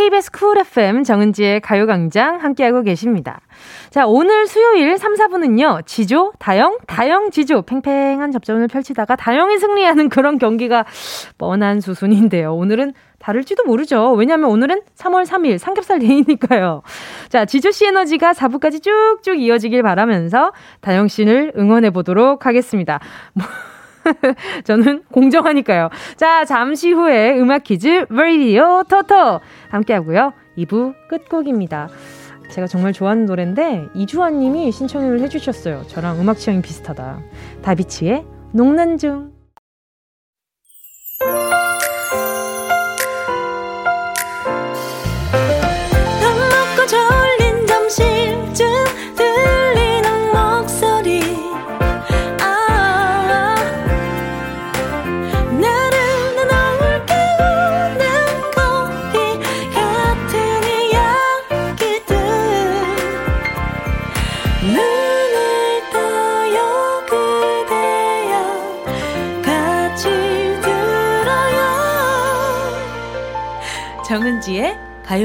KBS 쿨 FM 정은지의 가요광장 함께하고 계십니다. 자, 오늘 수요일 3, 4부는요, 지조, 다영, 다영, 지조, 팽팽한 접전을 펼치다가 다영이 승리하는 그런 경기가 뻔한 수순인데요. 오늘은 다를지도 모르죠. 왜냐하면 오늘은 3월 3일 삼겹살 데이니까요. 자, 지조씨 에너지가 4부까지 쭉쭉 이어지길 바라면서 다영 씨를 응원해 보도록 하겠습니다. 뭐, [LAUGHS] 저는 공정하니까요. 자, 잠시 후에 음악 퀴즈 Radio 토토 함께 하고요. 2부 끝곡입니다. 제가 정말 좋아하는 노래인데 이주환 님이 신청을 해주셨어요. 저랑 음악 취향이 비슷하다. 다비치의 녹는 중.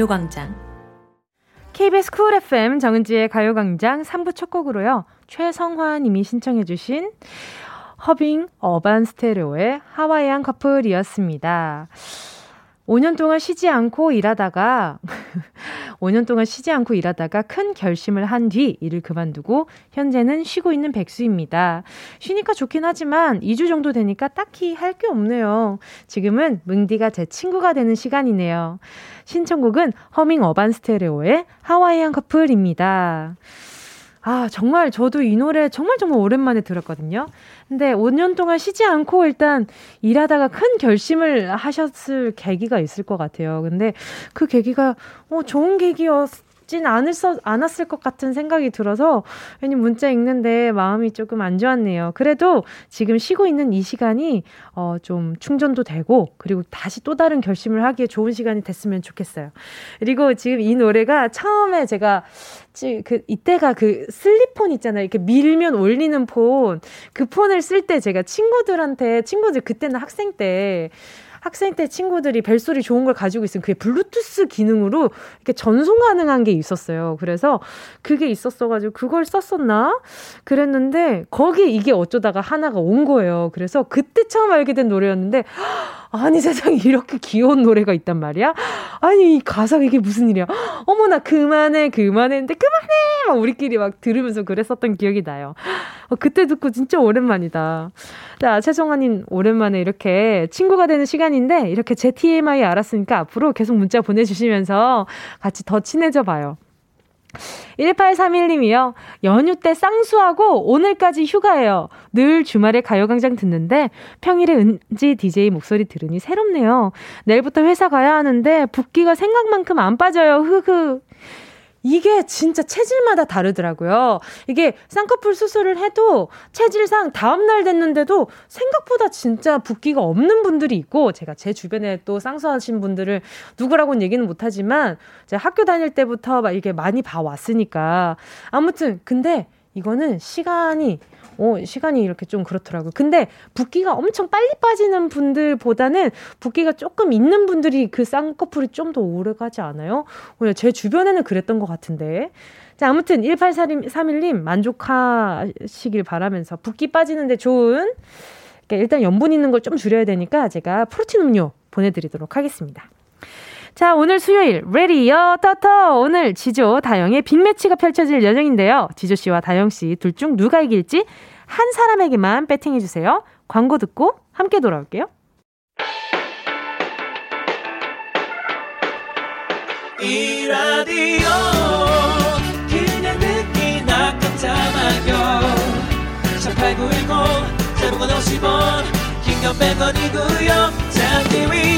가요광장. KBS 쿨 FM 정은지의 가요광장 3부 첫 곡으로요. 최성화 님이 신청해주신 허밍 어반 스테레오의 하와이안 커플이었습니다. 5년 동안 쉬지 않고 일하다가 [LAUGHS] 5년 동안 쉬지 않고 일하다가 큰 결심을 한 뒤 일을 그만두고 현재는 쉬고 있는 백수입니다. 쉬니까 좋긴 하지만 2주 정도 되니까 딱히 할 게 없네요. 지금은 뭉디가 제 친구가 되는 시간이네요. 신청곡은 허밍 어반 스테레오의 하와이안 커플입니다. 아, 정말 저도 이 노래 정말 정말 오랜만에 들었거든요. 근데 5년 동안 쉬지 않고 일단 일하다가 큰 결심을 하셨을 계기가 있을 것 같아요. 근데 그 계기가 어, 좋은 계기였 않을 서, 않았을 것 같은 생각이 들어서 괜히 문자 읽는데 마음이 조금 안 좋았네요. 그래도 지금 쉬고 있는 이 시간이 어, 좀 충전도 되고 그리고 다시 또 다른 결심을 하기에 좋은 시간이 됐으면 좋겠어요. 그리고 지금 이 노래가 처음에 제가 그 이때가 그 슬리폰 있잖아요. 이렇게 밀면 올리는 폰. 그 폰을 쓸 때 제가 친구들한테 친구들 그때는 학생 때 학생 때 친구들이 벨소리 좋은 걸 가지고 있으면 그게 블루투스 기능으로 이렇게 전송 가능한 게 있었어요. 그래서 그게 있었어가지고 그걸 썼었나? 그랬는데 거기 이게 어쩌다가 하나가 온 거예요. 그래서 그때 처음 알게 된 노래였는데 아니 세상에 이렇게 귀여운 노래가 있단 말이야? 아니 이 가사가 이게 무슨 일이야? 어머나 그만해 그만해 했는데 그만해 막 우리끼리 막 들으면서 그랬었던 기억이 나요. 어, 그때 듣고 진짜 오랜만이다. 자 최송아님 오랜만에 이렇게 친구가 되는 시간 인데 이렇게 제 TMI 알았으니까 앞으로 계속 문자 보내주시면서 같이 더 친해져 봐요. 1831님이요. 연휴 때 쌍수하고 오늘까지 휴가예요. 늘 주말에 가요광장 듣는데 평일에 은지 DJ 목소리 들으니 새롭네요. 내일부터 회사 가야 하는데 붓기가 생각만큼 안 빠져요. 흐흐. 이게 진짜 체질마다 다르더라고요. 이게 쌍꺼풀 수술을 해도 체질상 다음날 됐는데도 생각보다 진짜 붓기가 없는 분들이 있고 제가 제 주변에 또 쌍수하신 분들을 누구라고는 얘기는 못하지만 제가 학교 다닐 때부터 막 이게 많이 봐왔으니까 아무튼 근데 이거는 시간이 어, 시간이 이렇게 좀 그렇더라고요. 근데 붓기가 엄청 빨리 빠지는 분들보다는 붓기가 조금 있는 분들이 그 쌍꺼풀이 좀 더 오래 가지 않아요? 제 주변에는 그랬던 것 같은데. 자, 아무튼 1831님 만족하시길 바라면서 붓기 빠지는데 좋은 일단 염분 있는 걸 좀 줄여야 되니까 제가 프로틴 음료 보내드리도록 하겠습니다. 자, 오늘 수요일, 레디요, 터터. 오늘 지조, 다영의 빅매치가 펼쳐질 예정인데요. 지조씨와 다영씨 둘 중 누가 이길지 한 사람에게만 배팅해주세요. 광고 듣고 함께 돌아올게요. 이 라디오 그냥 듣기나 깜짝마요 18910 대목원 50원 긴건 100원이고요 잠기 위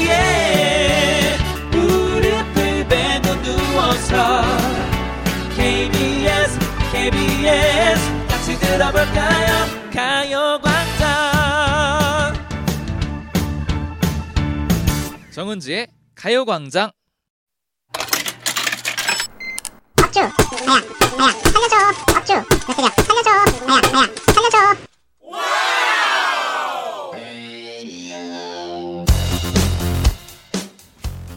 KBS KBS 같이 들어볼까요? 가요광장. 정은지의 가요광장. 박주. 나야 나야 살려줘. 박주. 내 그냥. 살려줘. 나야 나야 살려줘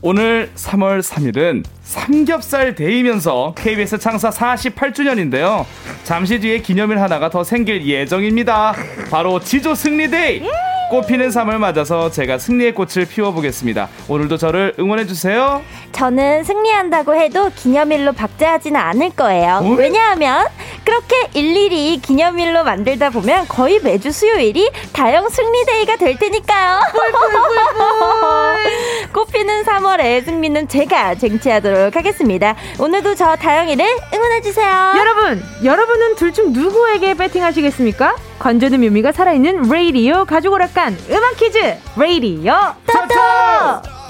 오늘 3월 3일은 삼겹살 데이면서 KBS 창사 48주년인데요. 잠시 뒤에 기념일 하나가 더 생길 예정입니다. 바로 지조 승리 데이! 꽃피는 3월 맞아서 제가 승리의 꽃을 피워보겠습니다. 오늘도 저를 응원해주세요. 저는 승리한다고 해도 기념일로 박제하지는 않을 거예요. 어? 왜냐하면 그렇게 일일이 기념일로 만들다 보면 거의 매주 수요일이 다영 승리데이가 될 테니까요. [LAUGHS] 꽃피는 3월에 승리는 제가 쟁취하도록 하겠습니다. 오늘도 저 다영이를 응원해주세요. 여러분, 여러분은 둘 중 누구에게 배팅하시겠습니까? 관전의 묘미가 살아있는 레이디오 가족 오락관 음악 퀴즈 레이디오 토토!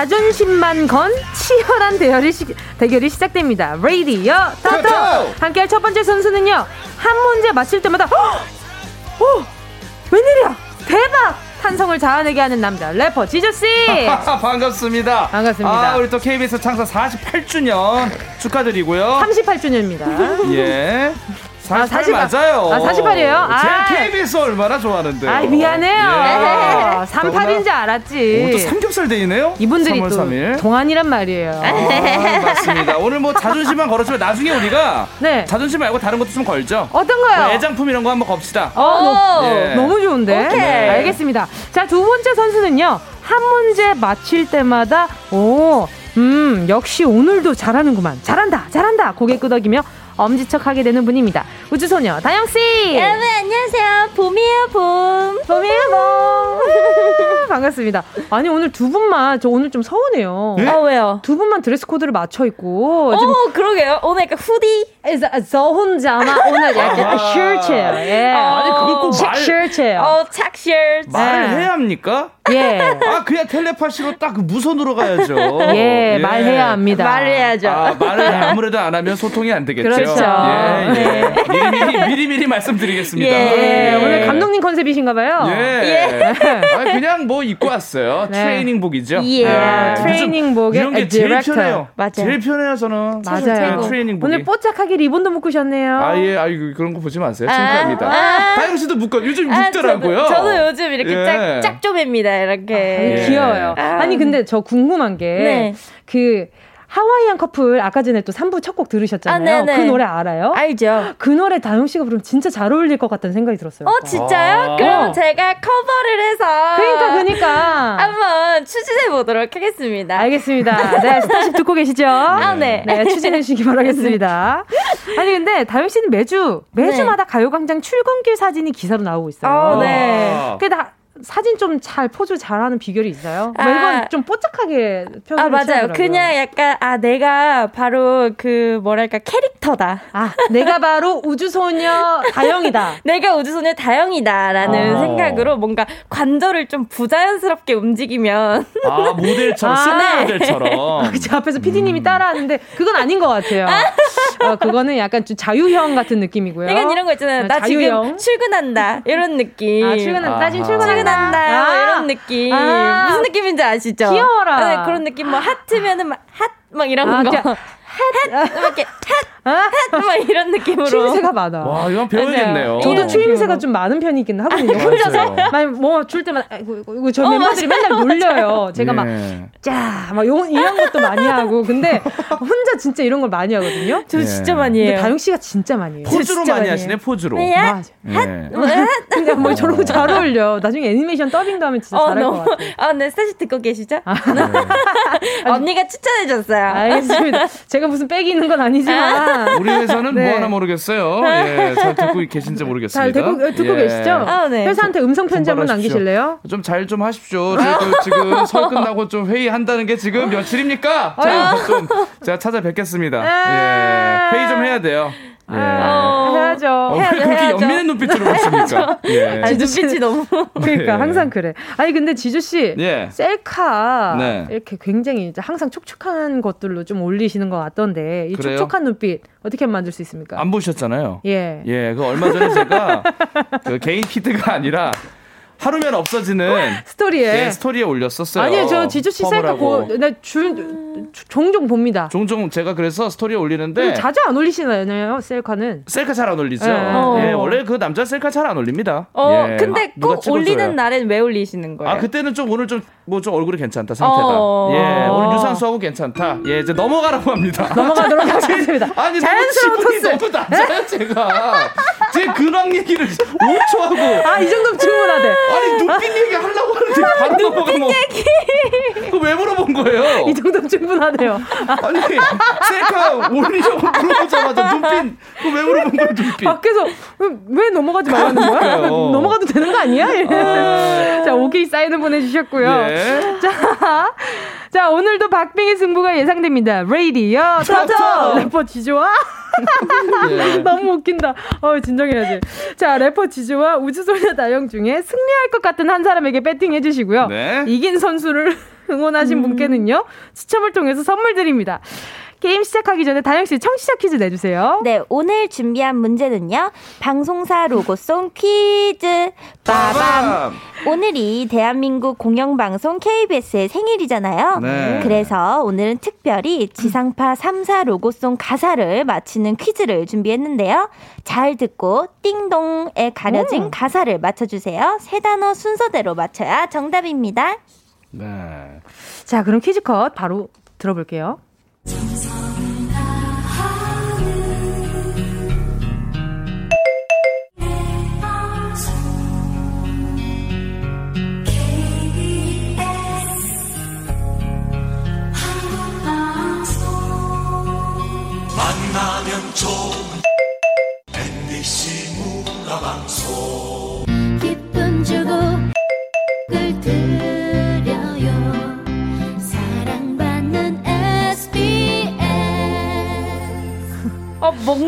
자존심만 건 치열한 대결이, 시, 대결이 시작됩니다. 레이디어 터터 함께할 첫 번째 선수는요. 한 문제 맞힐 때마다 어, 어 웬일이야? 대박! 탄성을 자아내게 하는 남자 래퍼 지저씨! [LAUGHS] 반갑습니다. 반갑습니다. 아, 우리 또 KBS 창사 48주년 축하드리고요. 38주년입니다. [LAUGHS] 예 48 아, 맞아요. 아, 48이에요? 제 아. KBS 얼마나 좋아하는데. 아, 미안해요. 예. [LAUGHS] 38인 줄 알았지. 오, 또 삼겹살 데이네요? 이분들이 3월 3일. 동안이란 말이에요. 아, 맞습니다. 오늘 뭐 자존심만 걸어주면 나중에 우리가 [LAUGHS] 네. 자존심 말고 다른 것도 좀 걸죠. 어떤 거요? 뭐 애장품 이런 거 한번 겁시다. 어, 예. 너무 좋은데. 네. 알겠습니다. 자, 두 번째 선수는요. 한 문제 맞힐 때마다 오, 음, 역시 오늘도 잘하는구만. 잘한다, 잘한다. 고개 끄덕이며 엄지척하게 되는 분입니다. 우주소녀 다영씨! 여러분 안녕하세요. 봄이에요 봄. 봄이에요 봄. 반갑습니다. 아니 오늘 두 분만 저 오늘 좀 서운해요. 네? 아 왜요? 두 분만 드레스 코드를 맞춰 입고. 어 그러게요. 오늘 약간 후디 저 혼자만 오늘 약간 셔츠예요. 예. 아니 그걸 꼭 말. 셔츠예요. 어, 착 셔츠. 말을 네. 해야 합니까? 예. 아 그냥 텔레파시로 딱그 무선으로 가야죠. 예, 예. 말해야 합니다. 말해야죠. 아, 말을 아무래도 안 하면 소통이 안 되겠죠. 그렇죠. 예, 예. 네. 미리미리 미리미리 말씀드리겠습니다. 예. 예. 오늘 감독님 컨셉이신가봐요. 예. 예. 아, 그냥 뭐 입고 왔어요. 네. 트레이닝복이죠. 예. 네. 트레이닝복에 이런 게 제일 편해요. 맞아요. 제일 편해요 저는. 맞아요. 트레이닝복. 오늘 뽀짝하게 리본도 묶으셨네요. 아 예, 아이고 그런 거 보지 마세요. 창피합니다. 아, 다영 씨도 묶어. 요즘 아, 묶더라고요. 저도, 저도, 요즘 이렇게 예. 짝 짝조매입니다. 이렇게. 아, 귀여워요. 아. 니 근데 저 궁금한 게그 네. 그 하와이안 커플 아까 전에 또 3부 첫 곡 들으셨잖아요. 아, 그 노래 알아요? 알죠. 그 노래 다영 씨가 부르면 진짜 잘 어울릴 것 같다는 생각이 들었어요. 어, 진짜요? 아~ 그럼 제가 커버를 해서 그러니까 그러니까 [LAUGHS] 한번 추진해 보도록 하겠습니다. 알겠습니다. [LAUGHS] 네, 스타쉽 듣고 계시죠? 아, 네. 네, 추진해 주시기 바라겠습니다. [LAUGHS] 아니 근데 다영 씨는 매주 매주마다 네. 가요광장 출근길 사진이 기사로 나오고 있어요. 아, 네. 다 사진 좀 잘 포즈 잘하는 비결이 있어요? 아, 이건 좀 뽀짝하게 표현을 아 맞아요. 취하더라고요. 그냥 약간 아 내가 바로 그 뭐랄까 캐릭터다. 아 내가 바로 우주소녀 다영이다. [LAUGHS] 내가 우주소녀 다영이다라는 아. 생각으로 뭔가 관절을 좀 부자연스럽게 움직이면 아 모델처럼 아, 네. 모델처럼. 제 앞에서 PD님이 음. 따라하는데 그건 아닌 것 같아요. 어, 그거는 약간 좀 자유형 같은 느낌이고요. 약간 이런 거 있잖아요. 나 자유형. 지금 출근한다 이런 느낌. 아 출근한다. 나 지금 출근한다. 난다 아~ 이런 느낌. 아~ 무슨 느낌인지 아시죠? 귀여워라. 네, 그런 느낌 뭐 하트면은 막 핫 막 이런 아, 거. 핫, 이렇게 핫, 핫, 막 이런 느낌으로. 추임새가 많아. 와, 이건 배워야겠네요. 저도 추임새가 좀 많은 편이긴 하거든요. 혼자서 뭐줄 때마다 이거 저 어, 멤버들이 맞아요. 맨날 놀려요. 제가 막 예. 짜, 막 요, 이런 것도 많이 하고. 근데 혼자 진짜 이런 걸 많이 하거든요. 저 예. 진짜 많이 해요. 다영 씨가 진짜 많이 해요. 포즈로 많이, 하시네, 포즈로. 네, 맞아. 예. 근데 뭐 저런 거 잘 어울려. 나중에 애니메이션 더빙도 하면 진짜 어, 잘할 너무, 것 같아. 아, 네, 사실 듣고 계시죠? 아, 네. [LAUGHS] 언니가 추천해줬어요. 알겠습니다. 제가 무슨 빽이 있는 건 아니지만. 우리 회사는 네. 뭐 하나 모르겠어요. 예, 잘 듣고 계신지 모르겠습니다. 잘 듣고, 듣고 예. 계시죠? 아, 네. 회사한테 음성 편지 한번 남기실래요? 좀 잘좀 하십시오. 지금 설 끝나고 좀 회의 한다는 게 지금 며칠입니까? 자, 좀 제가 찾아뵙겠습니다. 예, 회의 좀 해야 돼요. 예. 어, 해야죠. 어, 왜 그렇게 해야죠. 연민의 눈빛으로 보십니까? [LAUGHS] 예. 아니, 눈빛이 너무. [LAUGHS] 그러니까 예. 항상 그래. 아니 근데 지주 씨, 예. 셀카 네. 이렇게 굉장히 이제 항상 촉촉한 것들로 좀 올리시는 것 같던데 이 그래요? 촉촉한 눈빛 어떻게 만들 수 있습니까? 안 보셨잖아요. 예. 예, 그 얼마 전에 제가 그 개인 피드가 아니라 하루면 없어지는 스토리에 네, 스토리에 올렸었어요. 아니요, 저 지주 씨 셀카 보, 나 줄, 종종 봅니다. 종종 제가 그래서 스토리에 올리는데 자주 안 올리시나요, 셀카는? 셀카 잘 안 올리죠. 네. 어. 예, 원래 그 남자 셀카 잘 안 올립니다. 어, 예. 근데 아, 꼭 올리는 날엔 왜 올리시는 거예요? 아, 그때는 좀 오늘 좀 뭐좀 뭐 얼굴이 괜찮다 상태가. 어. 예, 오늘 유산소하고 괜찮다. 예, 이제 넘어가라고 합니다. 넘어가도록 [LAUGHS] 하겠습니다. 아니, 자연스러운 토스. 너무 낮아요, 제가. 제 근황 얘기를 5초 하고. 아, 이 정도면 충분하대. 아니 눈빛 얘기 하려고 하는데 바로 눈빛 뭐. 얘기. 그왜 물어본 거예요? 이 정도면 충분하네요. 아니 셀카 올리려고 물어보자마자 눈빛 그왜 물어본 거예요 눈빛? 밖에서 왜 넘어가지 말라는 거야? 넘어가도 되는 거 아니야? 아... 자 오케이 사인을 보내주셨고요. 네. 자, 자 오늘도 박빙의 승부가 예상됩니다. 레이디어 터터 래퍼 지조와 예. [LAUGHS] 너무 웃긴다. 어, 진정해야지. 자, 래퍼 지조와 우주소녀 다영 중에 승리할 것 같은 한 사람에게 배팅해 주시고요. 네. 이긴 선수를 [LAUGHS] 응원하신 음. 분께는요, 추첨을 통해서 선물 드립니다. 게임 시작하기 전에 다영 씨 청취자 퀴즈 내주세요. 네, 오늘 준비한 문제는요. 방송사 로고송 퀴즈. 빠밤. 오늘이 대한민국 공영방송 KBS의 생일이잖아요. 네. 그래서 오늘은 특별히 지상파 3사 로고송 가사를 맞히는 퀴즈를 준비했는데요. 잘 듣고 띵동에 가려진 오. 가사를 맞춰주세요. 세 단어 순서대로 맞춰야 정답입니다. 네. 자, 그럼 퀴즈 컷 바로 들어볼게요.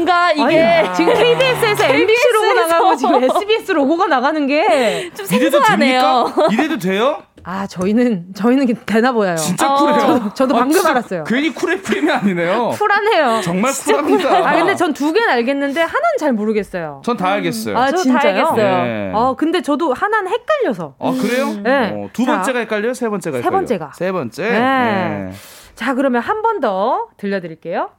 뭔가 이게 아니, [LAUGHS] 지금 KBS에서 MBC 로고 나가고 [LAUGHS] 지금 SBS 로고가 나가는 게 [LAUGHS] 좀 생소하네요. 이래도 돼요? 아, 저희는, 저희는 되나 보여요. 진짜 쿨해요. 저, 도 방금 아, 알았어요. 괜히 쿨해 프임이 아니네요. 쿨하네요. 정말 쿨합니다. 아, 근데 전 두 개는 알겠는데, 하나는 잘 모르겠어요. 전 다 알겠어요. 아, 진짜요? 알겠어요. 네. 아, 근데 저도 하나는 헷갈려서. 아, 그래요? 네. 어, 두 번째가 헷갈려요? 세 번째가 헷갈려요? 세 번째가. 세 번째? 네. 네. 자, 그러면 한 번 더 들려드릴게요.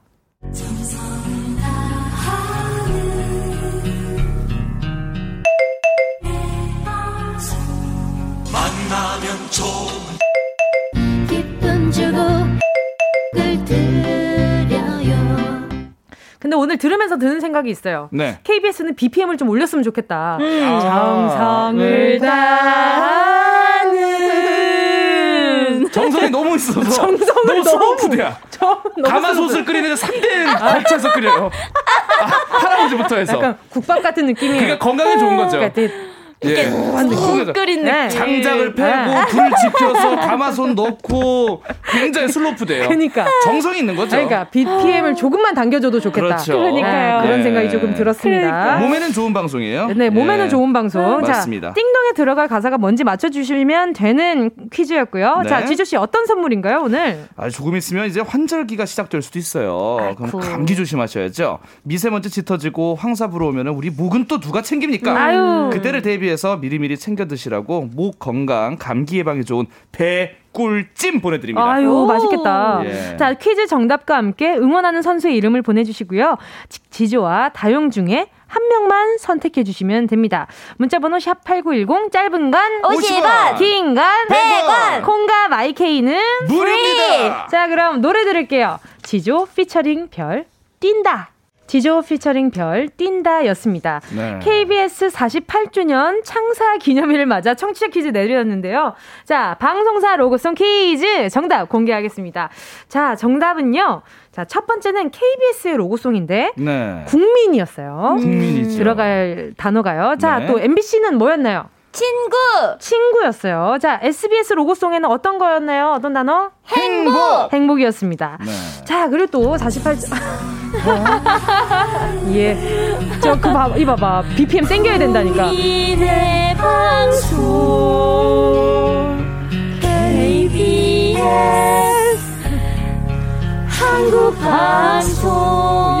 근데 오늘 들으면서 드는 생각이 있어요. 네. KBS는 BPM을 좀 올렸으면 좋겠다. 음. 정성을 아, 다하는 [LAUGHS] 정성이 너무 있어서 정성을 너무 슬로푸드야. 가마솥을 끓이는데 3대 걸쳐서 끓여요. 아, 할아버지부터 해서. 약간 국밥 같은 느낌이. 그러니까 건강에 좋은 거죠. 그러니까 이게 푹 끓인 네. 느낌. 장작을 패고 네. 불 지펴서 가마솥 넣고 굉장히 슬로프돼요. 그러니까 정성이 있는 거죠. 그러니까 BPM을 조금만 당겨줘도 좋겠다. 그렇죠. 그러니까요. 네, 그런 생각이 조금 들었습니다. 그러니까. 몸에는 좋은 방송이에요. 네, 몸에는 예. 좋은 방송. 자, 맞습니다. 띵동에 들어갈 가사가 뭔지 맞춰주시면 되는 퀴즈였고요. 네. 자, 지조 씨 어떤 선물인가요 오늘? 아, 조금 있으면 이제 환절기가 시작될 수도 있어요. 아이쿠. 그럼 감기 조심하셔야죠. 미세먼지 짙어지고 황사 불어오면 우리 목은 또 누가 챙깁니까? 아유. 그때를 대비해 서 미리미리 챙겨 드시라고 목 건강, 감기 예방에 좋은 배 꿀찜 보내드립니다. 아유, 맛있겠다. 예. 자, 퀴즈 정답과 함께 응원하는 선수의 이름을 보내주시고요. 지조와 다용 중에 한 명만 선택해 주시면 됩니다. 문자번호 샵 8910 짧은 건 50원, 긴 건 100원, 콩과 마이케이는 무료입니다. 자, 그럼 노래 들을게요. 지조 피처링 별 뛴다. 지조 피처링 별 뛴다 였습니다. 네. KBS 48주년 창사 기념일을 맞아 청취자 퀴즈 내드렸는데요. 자, 방송사 로고송 퀴즈 정답 공개하겠습니다. 자, 정답은요. 자, 첫 번째는 KBS의 로고송인데 네. 국민이었어요. 국민이죠. 들어갈 단어가요. 자, 네. 또 MBC는 뭐였나요? 친구! 친구였어요. 자, SBS 로고송에는 어떤 거였나요? 어떤 단어? 행복! 행복이었습니다. 네. 자, 그리고 또 48. [LAUGHS] 예. 저, 그, 봐, 이 봐봐. BPM 땡겨야 된다니까. 국민의 방송, KBS, 한국 방송.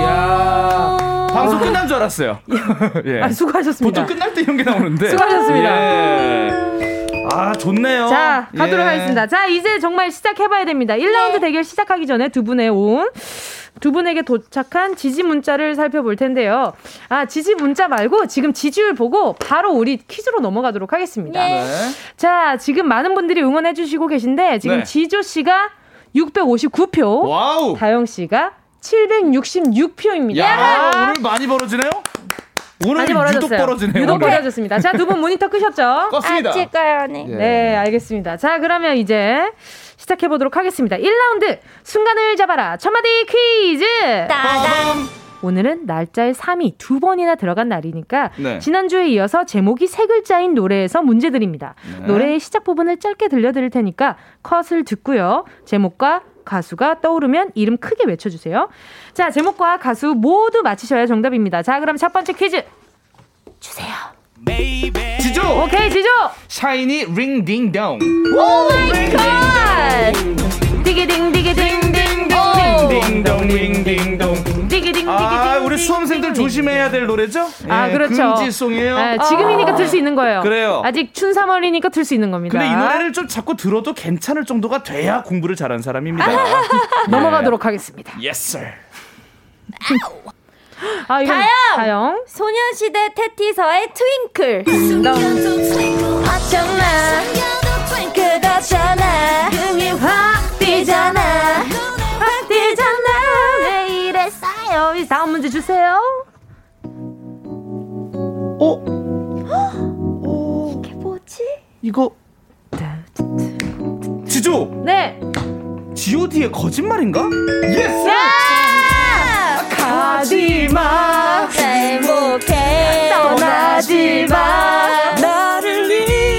야 방송 끝난 줄 알았어요. [LAUGHS] 예. 아, 수고하셨습니다. 보통 끝날 때 이런 게 나오는데. 수고하셨습니다. 예. 아, 좋네요. 자, 가도록 예. 하겠습니다. 자, 이제 정말 시작해봐야 됩니다. 1라운드 네. 대결 시작하기 전에 두 분의 온, 두 분에게 도착한 지지 문자를 살펴볼 텐데요. 아, 지지 문자 말고 지금 지지율 보고 바로 우리 퀴즈로 넘어가도록 하겠습니다. 네. 자, 지금 많은 분들이 응원해 주시고 계신데, 지금 네. 지조 씨가 659표, 와우. 다영 씨가 766표입니다. 야, 오늘 많이 벌어지네요? 오늘 많이 벌어졌어요. 유독 벌어지네요. 유독 오늘. 벌어졌습니다. 자, 두 분 모니터 [LAUGHS] 끄셨죠? 껐습니다. 아, 찍어요, 네. 예. 네, 알겠습니다. 자, 그러면 이제 시작해 보도록 하겠습니다. 1라운드 순간을 잡아라. 첫마디 퀴즈. 따단. 오늘은 날짜에 3이 두 번이나 들어간 날이니까 네. 지난주에 이어서 제목이 세 글자인 노래에서 문제 드립니다. 네. 노래의 시작 부분을 짧게 들려드릴 테니까 컷을 듣고요. 제목과 가수가 떠오르면 이름 크게 외쳐주세요. 자, 제목과 가수 모두 맞히셔야 정답입니다. 자, 그럼 첫 번째 퀴즈 주세요. 지조! 오케이, 지조! 샤이니 링딩동. Oh my god! 디기딩, 디기딩, 딩, 딩동, 링딩동. 디기딩, 아, 우리 수험생들 조심해야 될 노래죠? 아, 예, 그렇죠. 금지송이에요. 네, 지금이니까 아. 들수 있는 거예요. 그래요. 아직 춘 3월이니까 들 수 있는 겁니다. 근데 이 노래를 좀 자꾸 들어도 괜찮을 정도가 돼야 공부를 잘한 사람입니다. [LAUGHS] 넘어가도록 하겠습니다. Yes, sir. 아, 다영! 다영. 소년시대 테티서의 트윙클. 어쩌나, 그렇잖아. 흥이 확 뛰잖아. 확 뛰잖아. 왜 이랬어요? 이 다음 문제 주세요. 어? 이게 뭐지? 이거. 지조! 네. god의 거짓말인가? Yes! 가지마 행복해 떠나지 마 나를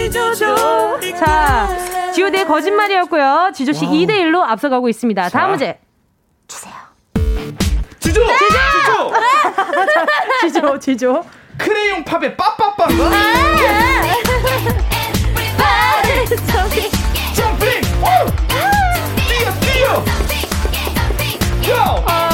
잊어줘 자 지오대의 거짓말이었고요 지조씨 와. 2대1로 앞서가고 있습니다 자. 다음 문제 주세요 지조! 네. 지조! 지조, [LAUGHS] 지조. 크레용 팝의 빠빠빠. 점핑! 뛰어, 뛰어! 고!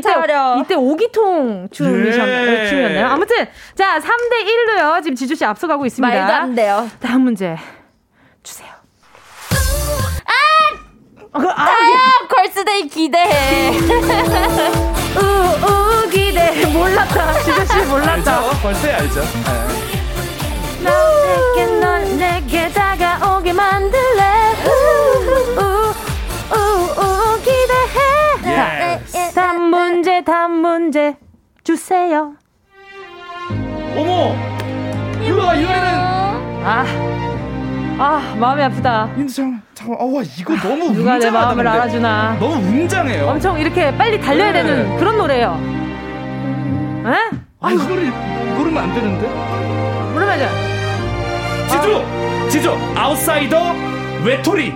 정신 이때, 차려. 이때 오기통 춤이셨나요? 예. 아무튼 자 3대 1로요. 지금 지주 씨 앞서가고 있습니다. 말도 안 돼요. 다음 문제 주세요. 아! 아, 다영 걸스데이 기대해. 우, 우, 기대. 몰랐다. 지주 씨 몰랐다. 알죠? 벌써 알죠. 네. 내게 넌 내게 다가오게 만들래. 우, 우, 문제, 다음 문제 주세요. 어머! 이거, 이거는. 아, 아 마음이 아프다. 근데 잠깐, 어, 이거 너무 누가 내 마음을 근데. 알아주나. 너무 웅장해요. 엄청 이렇게 빨리 달려야 네. 되는 그런 노래예요. 에? 아, 이거를 모르면 안 되는데? 모르면 지조! 지조! 아웃사이더 외톨이!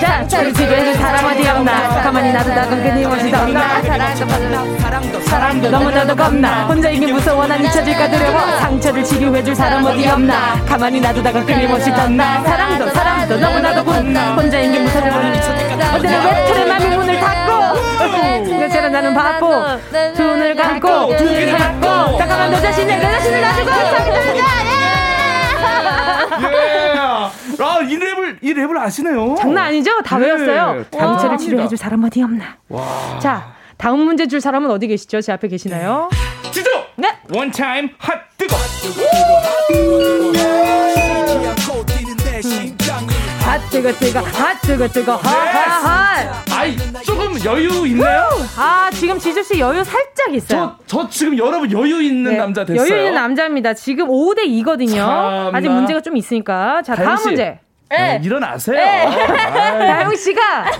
자, 저를 지배해줄 사람 어디 없나? 가만히 놔두다가 끊임없이 덤나. 사랑도 사랑도 너무나도 겁나. 혼자이기 무서워 난 잊혀질까 두려워. 상처를 치료해줄 사람 어디 없나? 가만히 놔두다가 끊임없이 덤나. 사랑도 사랑도 너무나도 겁나. 혼자인 게 무서워 난 잊혀질까 어제는 외톨의 맘이 문을 닫고. 그처럼 나는 바보. 두 눈을 감고 두 눈을 감고. 잠깐만 너 자신을 내 자신을 놔주고 상처를 예! 아, 이 랩을, 이 랩을 아시네요. 장난 아니죠? 다 네, 외웠어요. 압니다. 치료해줄 사람 어디 없나? 와. 자, 다음 문제 줄 사람은 어디 계시죠? 제 앞에 계시나요? 지조! 네. 원타임 핫 뜨거! 아 뜨거 뜨거 아 뜨거 뜨거 하하하 아이, 조금 여유 있나요? 아 지금 지주 씨 여유 살짝 있어요. 저, 저 지금 여러분 여유 있는 네, 남자 됐어요. 여유 있는 남자입니다. 지금 5대 2거든요. 참나. 아직 문제가 좀 있으니까. 자, 다음 씨. 문제. 네, 일어나세요. 아이, 다영 씨가.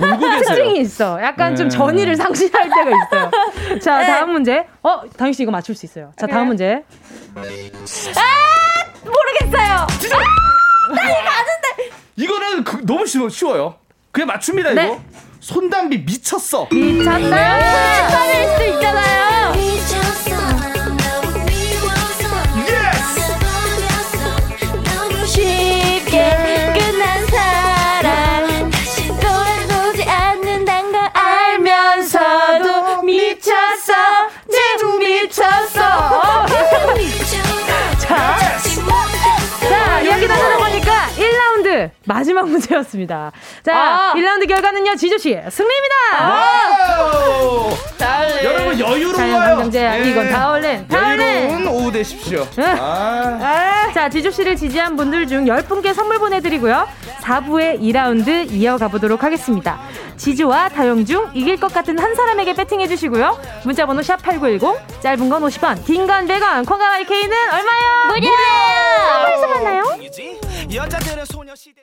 특징이 있어. 약간 좀 네. 전의를 상실할 때가 있어요. 자, 다음 문제. 어, 다영 씨 이거 맞출 수 있어요. 자, 다음 문제. 모르겠어요. 이거는 그- 너무 쉬워, 쉬워요. 그냥 맞춥니다, 네. 이거. 손담비 미쳤어. 미쳤다. 축하할 수 있잖아요. 마지막 문제였습니다. 자, 아. 1라운드 결과는요, 지조씨 승리입니다! 와우! 여러분 여유로워요. 예. 이건 다 얼른, 다 얼른! 여유로운 오후 되십시오. 응. 아. 자, 지조씨를 지지한 분들 중 10분께 선물 보내드리고요. 4부의 2라운드 이어가 보도록 하겠습니다. 지조와 다영 중 이길 것 같은 한 사람에게 배팅해 주시고요. 문자 번호 샵8910, 짧은 건 50원, 긴 건 100원, 콩과 my K는 얼마요? 무료! 어디서 만나요? 여자들은 소녀시대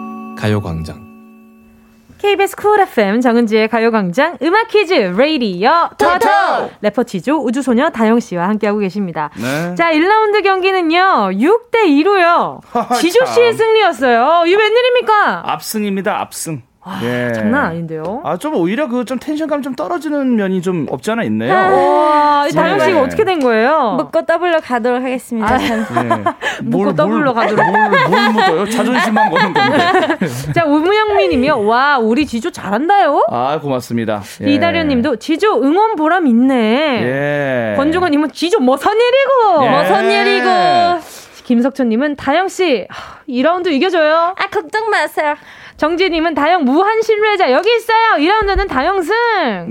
가요광장 KBS 쿨 FM 정은지의 가요광장 음악 퀴즈 레이디오 토토 래퍼 지조 우주소녀 다영 씨와 함께하고 계십니다. 네. 자 1라운드 경기는요 6대 2로요. [LAUGHS] 지조 씨의 참. 승리였어요. 이게 웬일입니까? 압승입니다, 압승. 예. 장난 아닌데요. 아, 좀 오히려 그 좀 텐션감 좀 떨어지는 면이 좀 없지 않아 있네요. 와, 이 다영 씨가 네. 어떻게 된 거예요? 묻고 더블로 가도록 하겠습니다. 예. [LAUGHS] 묻고 더블로 가도록. 뭘, 뭘 묻어요? 자존심만 거는 건데. [LAUGHS] 자 우무영민님이요. 와 우리 지조 잘한다요. 아, 고맙습니다. 예. 이다련 님도 지조 응원 보람 있네. 예. 권종원님은 지조 머선 일이고 예. 머선 일이고. 김석천님은 다영 씨 2라운드 이겨줘요. 아 걱정 마세요. 정지님은 다영 무한 신뢰자 여기 있어요. 2라운드는 다영승.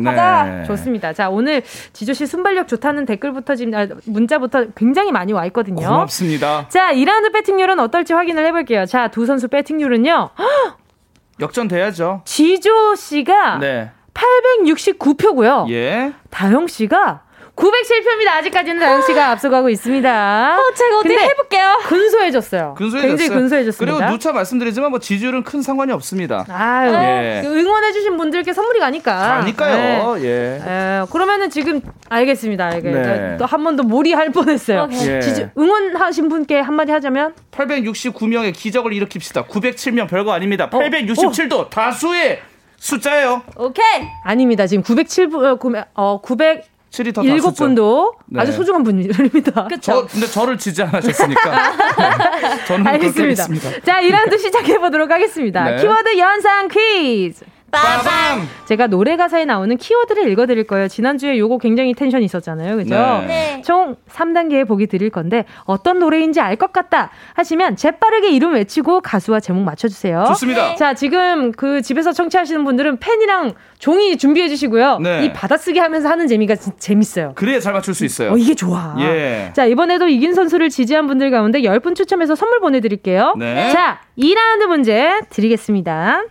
네. 하자. 좋습니다. 자 오늘 지조 씨 순발력 좋다는 댓글부터 지금 아, 문자부터 굉장히 많이 와 있거든요. 고맙습니다. 자 2라운드 배팅률은 어떨지 확인을 해볼게요. 자 두 선수 배팅률은요. 헉! [GASPS] 역전돼야죠. 지조 씨가 네. 869표고요. 예. 다영 씨가 907표입니다. 아직까지는 다영 씨가 앞서가고 있습니다. 어, 제가 어떻게 해볼게요. 근소해졌어요. 근소해졌어요. 굉장히 근소해졌습니다. 그리고 누차 말씀드리지만 뭐 지지율은 큰 상관이 없습니다. 아유, 예. 응원해주신 분들께 선물이 가니까. 가니까요. 네. 예. 예. 그러면은 지금 알겠습니다. 알겠. 네. 또한 번 더 몰이할 뻔했어요. 예. 지지, 응원하신 분께 한마디 하자면 869명의 기적을 일으킵시다. 907명 별거 아닙니다. 867도 어, 어. 다수의 숫자예요. 오케이. 아닙니다. 지금 907분 어 900. 7이 더 일곱 분도 네. 아주 소중한 분들입니다. [LAUGHS] 저 근데 저를 지지 않으셨으니까. [LAUGHS] 네. 저는 알겠습니다. 자, 2라운드 시작해 보도록 하겠습니다. 네. 키워드 연상 퀴즈. 빠밤! 제가 노래 가사에 나오는 키워드를 읽어드릴 거예요. 지난주에 요거 굉장히 텐션 있었잖아요. 그죠? 네. 네. 총 3단계의 보기 드릴 건데 어떤 노래인지 알 것 같다 하시면 재빠르게 이름 외치고 가수와 제목 맞춰주세요. 좋습니다. 네. 자, 지금 그 집에서 청취하시는 분들은 펜이랑 종이 준비해 주시고요. 네. 이 받아쓰기 하면서 하는 재미가 재밌어요. 그래야 잘 맞출 수 있어요. 어, 이게 좋아. 예. 자, 이번에도 이긴 선수를 지지한 분들 가운데 10분 추첨해서 선물 보내드릴게요. 네. 자, 2라운드 문제 드리겠습니다.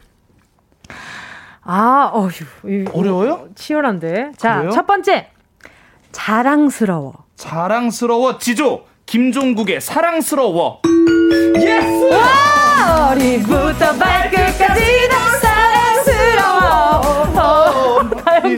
아, 어휴. 어려워요? 치열한데. 자, 그래요? 첫 번째. 자랑스러워. 자랑스러워. 지조. 김종국의 사랑스러워. Yes! 머리부터 발끝까지 다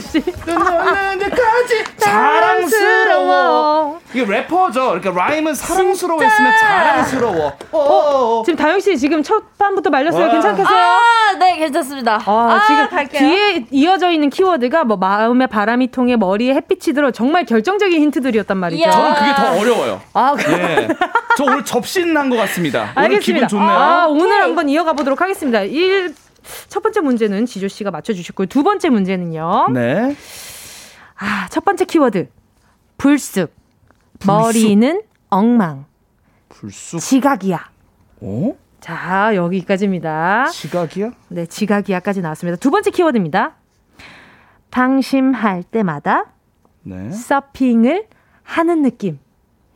[LAUGHS] 사랑스러워. 다영 씨. 끝까지 자랑스러워. 이게 래퍼죠. 그러니까 라임은 사랑스러워 했으면 자랑스러워. 어, 어, 지금 다영 씨 지금 첫 판부터 말렸어요. 와. 괜찮겠어요? 아, 네, 괜찮습니다. 아, 아 지금 갈게요. 뒤에 이어져 있는 키워드가 뭐 마음에 바람이 통해 머리에 햇빛이 들어 정말 결정적인 힌트들이었단 말이죠. 저는 그게 더 어려워요. 아, 예. 저 오늘 접신 난것 같습니다. 오늘 알겠습니다. 기분 좋네요. 아, 오늘 한번 이어가 보도록 하겠습니다. 1, 첫 번째 문제는 지조 씨가 맞춰주셨고요. 두 번째 문제는요. 네. 아, 첫 번째 키워드. 불쑥. 불쑥. 머리는 엉망. 불쑥. 지각이야. 어? 자, 여기까지입니다. 지각이야? 네, 지각이야까지 나왔습니다. 두 번째 키워드입니다. 방심할 때마다 네. 서핑을 하는 느낌.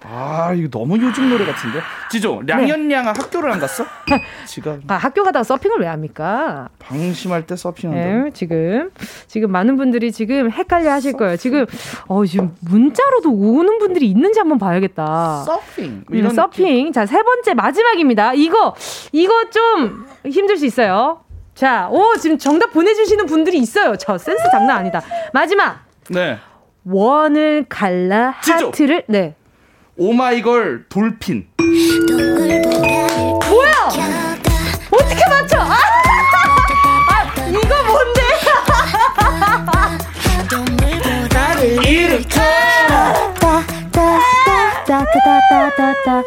아 이거 너무 요즘 노래 같은데 지조 량현양아 네. 학교를 안 갔어? [LAUGHS] 지금 아 학교 가다가 서핑을 왜 합니까? 방심할 때 서핑한다. 네, 지금 지금 많은 분들이 지금 헷갈려 하실 거예요. 지금 어 지금 문자로도 오는 분들이 있는지 한번 봐야겠다. 서핑 뭐 이런 음, 서핑 자 세 번째 마지막입니다. 이거 이거 좀 힘들 수 있어요. 자, 오 지금 정답 보내주시는 분들이 있어요. 저 센스 장난 아니다. 마지막. 네. 원을 갈라 하트를 네. 오마이걸 돌핀. 뭐야? 어떻게 맞춰? 아, [LAUGHS] 아 이거 뭔데? 나를 [LAUGHS] 일으켜. 따따따따따따.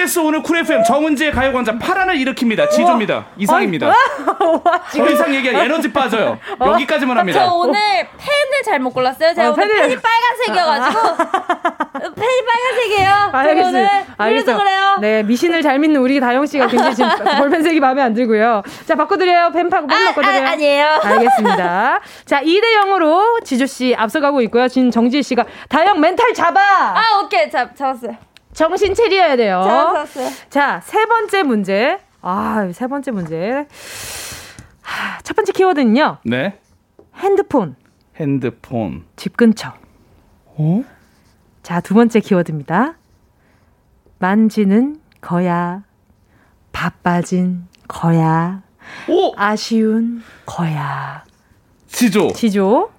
KBS 오늘 쿨 FM 정은지의 가요광장 파란을 일으킵니다. 지조입니다. 이상입니다. [LAUGHS] 더 이상 얘기하 에너지 [LAUGHS] 빠져요. 어? 여기까지만 합니다. 저 오늘 펜을 잘못 골랐어요. 제가 어, 오늘 펜이 빨간색이어가지고 [LAUGHS] 펜이 빨간색이에요. 알겠습니다. 알겠어요. 그래요. 네 미신을 잘 믿는 우리 다영 씨가 굉장히 지금 볼펜색이 마음에 안 들고요. 자 바꿔드려요. 펜 파고 펜 아, 바꿔드려요. 아, 아니에요. 알겠습니다. 자 2대 0으로 지조 씨 앞서가고 있고요. 진 정지 씨가 다영 멘탈 잡아. 아 오케이 잡 잡았어요. 정신 차려야 돼요. 자, 세 번째 문제. 아, 세 번째 문제. 하, 첫 번째 키워드는요. 네. 핸드폰. 핸드폰. 집 근처. 어? 자, 두 번째 키워드입니다. 만지는 거야. 바빠진 거야. 오! 아쉬운 거야. 지조. 지조.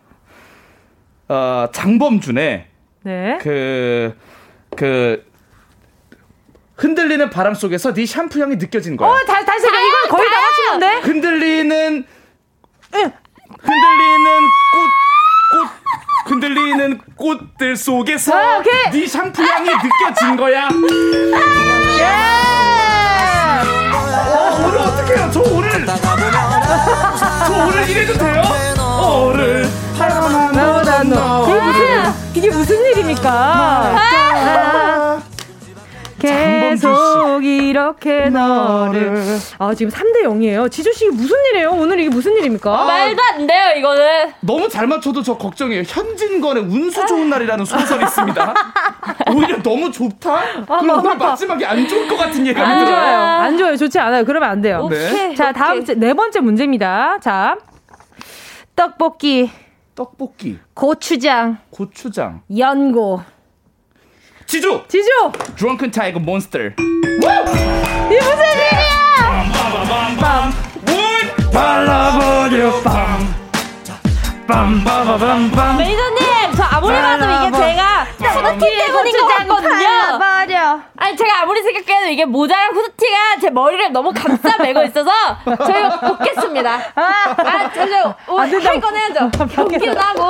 어, 장범준의 네. 그, 그, 흔들리는 바람 속에서 네 샴푸 향이 느껴진 거야. 어, 다, 다시 가. 이건 거의 다 맞추는데? 흔들리는, 흔들리는 꽃, 꽃, 흔들리는 꽃들 속에서 아, 네 샴푸 향이 느껴진 거야. 예! 어, 오늘 어떡해요? 저 오늘, 저 오늘 이래도 돼요? 오늘 더 이게 무슨, 이게 무슨 일입니까? 아, 계속 이렇게 너를. 아, 지금 3대 0이에요. 지조씨 무슨 일이에요? 오늘 이게 무슨 일입니까? 아, 말도 안 돼요, 이거는. 너무 잘 맞춰도 저 걱정이에요. 현진건의 운수 좋은 날이라는 소설이 있습니다. [LAUGHS] 오히려 너무 좋다? 아, 그럼 오늘 마지막에 안 좋을 것 같은 예감이 안 들어요. 좋아요. 안 좋아요. 좋지 않아요. 그러면 안 돼요. 네. 자, 다음, 네 번째 문제입니다. 자, 떡볶이. 떡볶이. 고추장. 고추장. 연고. 지조! 지조! 드렁큰 타이거 몬스터. 이 무슨 일이야! 빰빰빰빰. 물 발라버려 빰. 빰빠바밤빰. 매니저님, 저 아무리 봐도 이게 제가 후드티 때문인 것 같거든요. 맞아. 아니, 제가 아무리 생각해도 이게 모자랑 후드티가 제 머리를 너무 감싸 매고 있어서 저희가 벗겠습니다. 아, 저저 할 건 해야죠. 경기도 하고.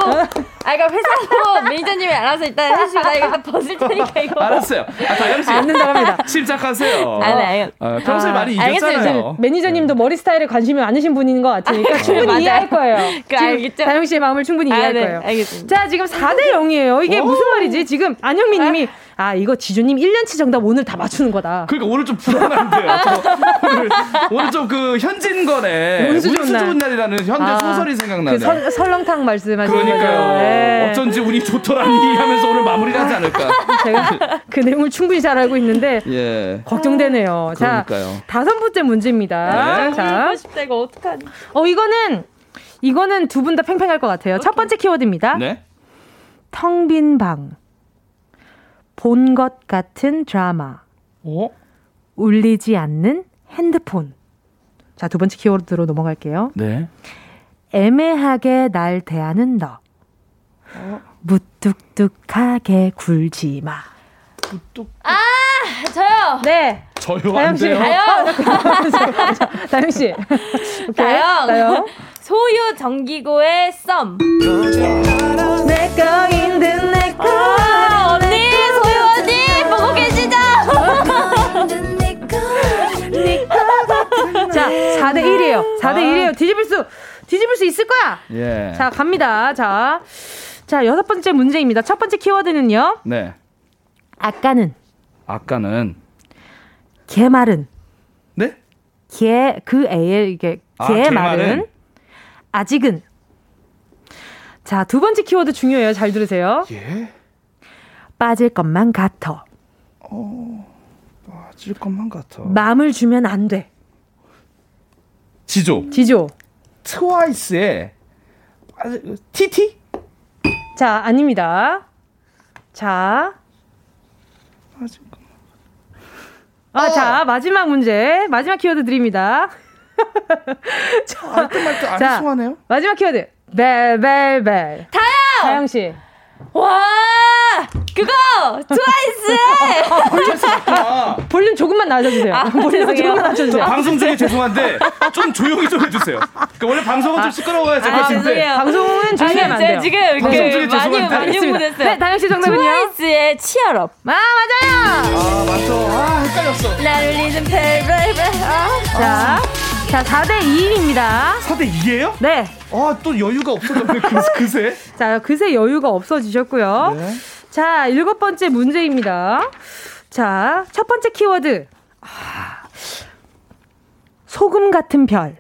아, 그러니까 회사도 매니저님이 알아서 일단 해주시고 나 이거 벗을 테니까 이거. 알았어요. 아, 다영 씨. 안 된다고 합니다. [LAUGHS] 침착하세요. 아, 네, 알겠 어, 평소에 아, 많이. 이겼잖아요. 매니저님도 머리 스타일에 관심이 많으신 분인 것 같으니까 충분히 맞아요. 이해할 거예요. 그 알겠죠? 다영 씨의 마음을 충분히 아, 이해할 네, 거예요. 알겠습니다. 자, 지금 4대 0이에요. 이게 무슨 말이지? 지금 안영미 님이 아, 이거 지주님 1년치 정답 오늘 다 맞추는 거다. 그러니까 오늘 좀 불안한데요. [LAUGHS] 저 오늘, 오늘 좀 그 현진건의 운수 운수 좋은 날. 좋은 날이라는 현재 아, 소설이 생각나네요. 그 설, 설렁탕 말씀하시는 그러니까요. 네. 어쩐지 운이 좋더라니 하면서 오늘 마무리를 하지 않을까. [LAUGHS] 제가 그 내용을 충분히 잘 알고 있는데 예. 걱정되네요. 자, 그러니까요. 다섯 번째 문제입니다. 네. 자, 울고 싶다, 이거 어떡하니. 어 이거는 이거는 두 분 다 팽팽할 것 같아요. 첫 번째 키워드입니다. 네. 텅빈 방. 본 것 같은 드라마. 어? 울리지 않는 핸드폰. 자, 두 번째 키워드로 넘어갈게요. 네. 애매하게 날 대하는 너. 무뚝뚝하게 굴지 마. 아, 저요. 네. 저요 다영 안 씨. 돼요. 다영. [LAUGHS] 다영 씨. 오케이. 다영. 다영. 소유 정기고의 썸. 내 거인 듯내 거. 1이에요. 4대 1이에요. 뒤집을 수, 뒤집을 수 있을 거야. 예. 자, 갑니다. 자. 자, 여섯 번째 문제입니다. 첫 번째 키워드는요. 네. 아까는, 아까는 개말은, 네? 개, 그 애의 이게, 아, 개말은? 아직은. 자, 두 번째 키워드 중요해요. 잘 들으세요. 예. 빠질 것만 같아. 빠질 것만 같아. 마음을 주면 안 돼. 지조. 지조. 트와이스의 TT? 자, 아닙니다. 자. 것. 아, 자, 마지막 문제. 마지막 키워드 드립니다. [LAUGHS] 자, 알뜰말뜰 안 자. 마지막 키워드. 벨벨벨. 다영! 다영 씨. 와! 그거! 트와이스! 아, [LAUGHS] 볼륨 조금만 낮아주세요. 아, [LAUGHS] 볼륨 죄송해요. 조금만 저 낮아주세요. 방송 중에 죄송한데 좀 조용히 좀 해주세요. 그러니까 원래 방송은 좀 시끄러워야 될 아, 것인데. 죄송해요. 방송은 조심하면 안 돼요. 지금 방송 중에 그 많이, 죄송한데. 많이. 흥분했어요. 네, 다영 씨 정답은요? 트와이스의 치얼업. 아, 맞아요! 아 맞죠. 아 헷갈렸어. 날 울리는 벨벨벨. 아. 자, 자, 4대 2입니다. 4대 2예요? 네. 아 또 여유가 없어졌네 그, [LAUGHS] 그새. 자, 그새 여유가 없어지셨고요. 네. 자, 일곱 번째 문제입니다. 자, 첫 번째 키워드. 아, 소금 같은 별,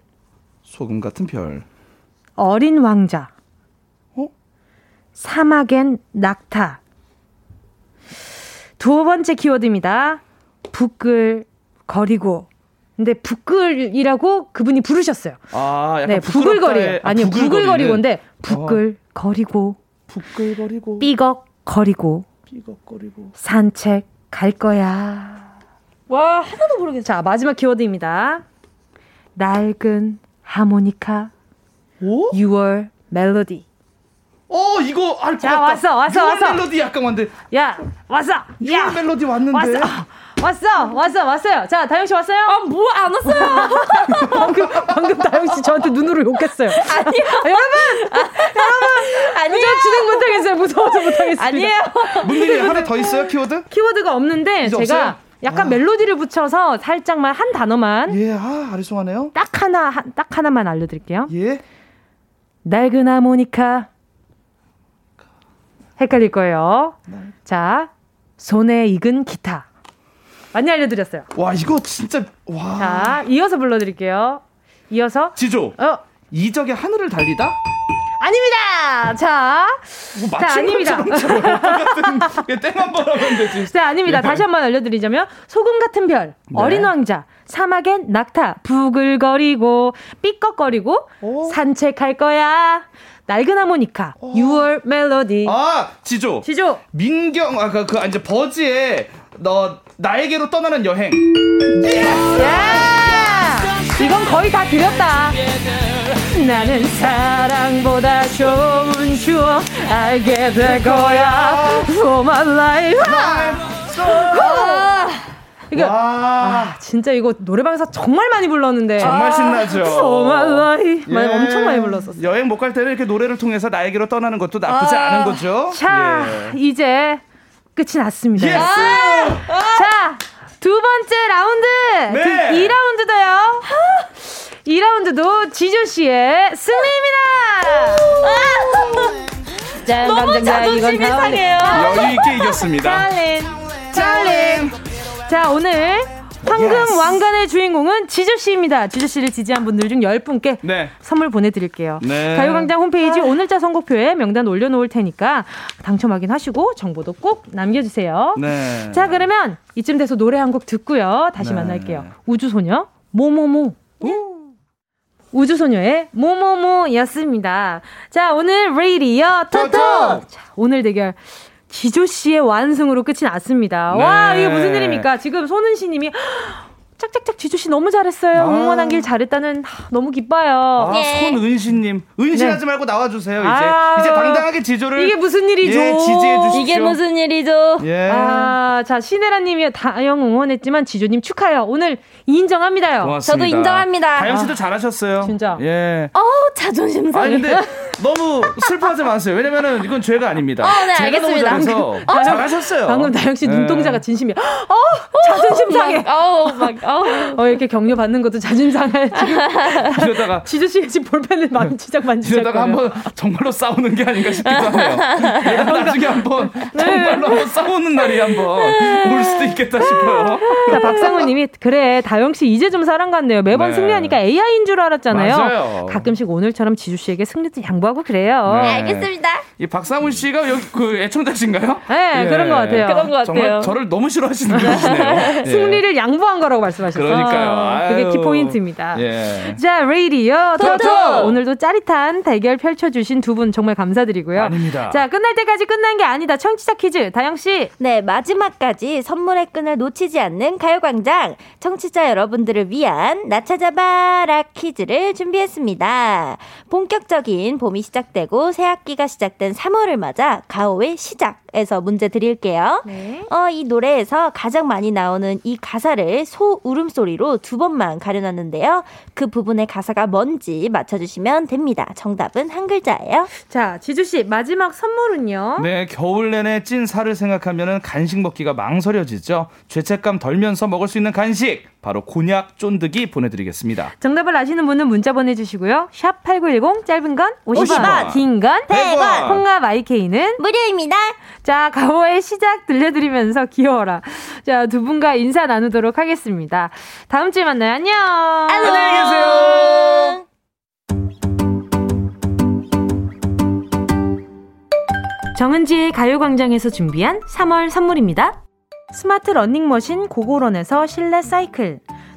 소금 같은 별. 어린 왕자. 어? 사막엔 낙타. 두 번째 키워드입니다. 부끌거리고. 근데 부끌이라고 그분이 부르셨어요. 아 약간 네, 부글거리요. 아니요, 부글거리고인데 부끌거리고 부글거리고 삐걱거리고 삐걱거리고. 산책 갈 거야. 와, 하나도 모르겠어. 자, 마지막 키워드입니다. 낡은 하모니카 오? 6월 멜로디. 어 이거 알것 자, 같다. 왔어, 왔어, 유월 왔어. 멜로디 약간 왔는데. 야, 왔어. 유월 야, 멜로디 왔는데. 왔어. 왔어, 왔어, 왔어요. 자, 다영 씨 왔어요? 아, 뭐 안 왔어요? [LAUGHS] 방금, 방금 다영 씨 저한테 눈으로 욕했어요. 아니요. 아, 여러분, 여러분, 아니에요. 저 진행 못하겠어요. 무서워서 못하겠습니다. 아니에요. 문들이 하나 더 있어요 키워드? 키워드가 없는데 제가 없어요? 약간 아. 멜로디를 붙여서 살짝만 한 단어만 예, 아 아리송하네요. 딱 하나 한- 딱 하나만 알려 드릴게요. 예. 낡은 하모니카 헷갈릴 거예요. 자 손에 익은 기타 많이 알려드렸어요. 와, 이거 진짜, 와. 자, 이어서 불러드릴게요. 이어서. 지조. 어. 이적의 하늘을 달리다? 아닙니다. 자, 뭐 자 아닙니다. 땡한번 하면 되지. [LAUGHS] 자, 아닙니다. 예. 다시 한 번 알려드리자면 소금 같은 별, 네. 어린 왕자, 사막엔 낙타, 부글거리고 삐걱거리고 오. 산책할 거야. 낡은 하모니카, 오. 6월 멜로디. 아, 지조. 지조. 민경, 아, 그, 그, 이제 버즈의 너, 나에게로 떠나는 여행. 예! 이건 거의 다 드렸다. 나는 사랑보다 좋은 추억 알게 될 거야. For my life. 이게 아, 진짜 이거 노래방에서 정말 많이 불렀는데 정말 신나죠. My life. 예. 엄청 많이 불렀었어. 여행 못 갈 때는 이렇게 노래를 통해서 나에게로 떠나는 것도 나쁘지 아, 않은 거죠. 자, 예. 이제 끝이 났습니다. Yes! 아, 자, 두 번째 라운드. 네. 2라운드도요. 2라운드도 지조씨의 승리입니다! 짠, 너무 자존심이 상해요. 여유 있게 이겼습니다. [LAUGHS] 짤린, 짤린. 자, 오늘 황금 yes. 왕관의 주인공은 지조씨입니다. 지조씨를 지지한 분들 중 10분께 네. 선물 보내드릴게요. 네. 가요광장 홈페이지 아. 오늘자 선곡표에 명단 올려놓을 테니까 당첨 확인하시고 정보도 꼭 남겨주세요. 네. 자, 그러면 이쯤 돼서 노래 한 곡 듣고요. 다시 네. 만날게요. 우주소녀, 모모모. 오. 우주소녀의 모모모였습니다. 자, 오늘 레이디어 토토! 자, 오늘 대결 지조 씨의 완승으로 끝이 났습니다. 네. 와, 이게 무슨 일입니까? 지금 손은 씨 님이 짝짝짝 지주씨 너무 잘했어요. 아. 응원한 길 잘했다는 하, 너무 기뻐요. 아, 네. 손은신님 은신하지 네. 말고 나와주세요. 이제 아. 이제 당당하게 지조를 이게 무슨 일이죠? 예, 지지해 주십시오. 이게 무슨 일이죠? 예. 아자 신혜라님이 다영 응원했지만 지조님 축하해요. 오늘 인정합니다요. 고맙습니다. 저도 인정합니다. 다영 씨도 아. 잘하셨어요. 진짜. 예. 어 자존심 상해. 아니 근데 너무 슬퍼하지 마세요. 왜냐면은 이건 죄가 아닙니다. 어, 네, 제가 알겠습니다. 너무 잘해서 어, 잘하셨어요. 방금 다영 씨 예. 눈동자가 진심이야. 어 자존심 상해. 어, 막, 어. 어, 이렇게 격려 받는 것도 자존심 상해. 이러다가 [LAUGHS] 지주 씨가 지금 볼펜을 만지작 만지작. 이러다가 한번 정말로 싸우는 게 아닌가 싶기도 하네요. 나중에 한번 네. 정말로 한번 싸우는 날이 한번 올 수도 있겠다 싶어요. 자, 박상우님이 그래 다영 씨 이제 좀 사랑 같네요. 매번 네. 승리하니까 AI인 줄 알았잖아요. 맞아요. 가끔씩 오늘처럼 지주 씨에게 승리도 양 보하고 그래요. 네. 알겠습니다. 이 박상우 씨가 여기 그 애청자신가요? 네, 예. 그런 것 같아요. 그런 것 같아요. 정말 저를 너무 싫어하시는 분이시네요. [LAUGHS] 승리를 양보한 거라고 말씀하셨어요. 그러니까요. 그게 키포인트입니다. 예. 자, 레이디오 토토! 오늘도 짜릿한 대결 펼쳐주신 두 분 정말 감사드리고요. 아닙니다. 자, 끝날 때까지 끝난 게 아니다. 청취자 퀴즈. 다영씨. 네, 마지막까지 선물의 끈을 놓치지 않는 가요광장. 청취자 여러분들을 위한 나 찾아봐라 퀴즈를 준비했습니다. 본격적인 봄이 시작되고 새 학기가 시작된 3월을 맞아 가호의 시작에서 문제 드릴게요. 네. 어, 이 노래에서 가장 많이 나오는 이 가사를 소 울음소리로 두 번만 가려놨는데요. 그 부분의 가사가 뭔지 맞춰주시면 됩니다. 정답은 한 글자예요. 자, 지주씨, 마지막 선물은요? 네, 겨울 내내 찐 살을 생각하면 간식 먹기가 망설여지죠. 죄책감 덜면서 먹을 수 있는 간식. 바로 곤약 쫀득이 보내드리겠습니다. 정답을 아시는 분은 문자 보내주시고요. 샵8910 짧은 건 50원, 50원. 긴건 100원, 콩과 마이케이는 무료입니다. 자, 가오의 시작 들려드리면서 귀여워라. 자, 두 분과 인사 나누도록 하겠습니다. 다음 주에 만나요. 안녕. 안녕히 계세요. 정은지의 가요광장에서 준비한 3월 선물입니다. 스마트 러닝머신 고고런에서 실내 사이클,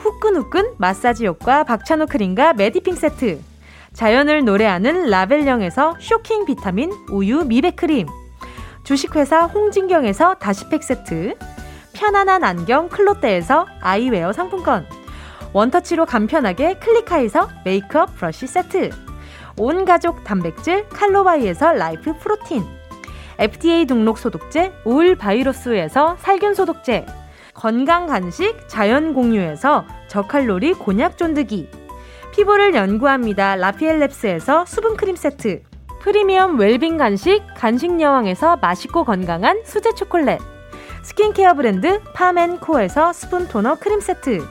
후끈후끈 마사지 효과 박찬호 크림과 메디핑 세트, 자연을 노래하는 라벨령에서 쇼킹 비타민 우유 미백 크림, 주식회사 홍진경에서 다시팩 세트, 편안한 안경 클로떼에서 아이웨어 상품권, 원터치로 간편하게 클리카에서 메이크업 브러쉬 세트, 온 가족 단백질 칼로바이에서 라이프 프로틴, FDA 등록 소독제 올 바이러스에서 살균 소독제, 건강 간식 자연 공유에서 저칼로리 곤약 쫀득이. 피부를 연구합니다. 라피엘랩스에서 수분 크림 세트. 프리미엄 웰빙 간식 간식 여왕에서 맛있고 건강한 수제 초콜릿. 스킨케어 브랜드 파맨코에서 스푼 토너 크림 세트.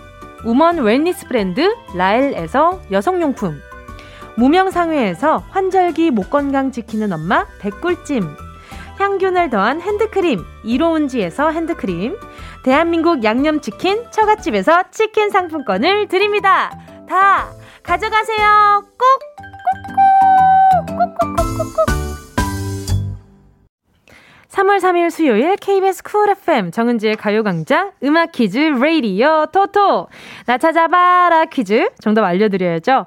우먼 웰니스 브랜드 라엘에서 여성용품. 무명상회에서 환절기 목 건강 지키는 엄마 백꿀찜. 향균을 더한 핸드크림 이로운지에서 핸드크림 대한민국 양념치킨 처갓집에서 치킨 상품권을 드립니다. 다 가져가세요. 꼭! 꼭꼭꼭꼭꼭꼭 3월 3일 수요일 KBS Cool FM 정은지의 가요광장 음악 퀴즈 레이디오 토토 나 찾아봐라 퀴즈 정답 알려드려야죠.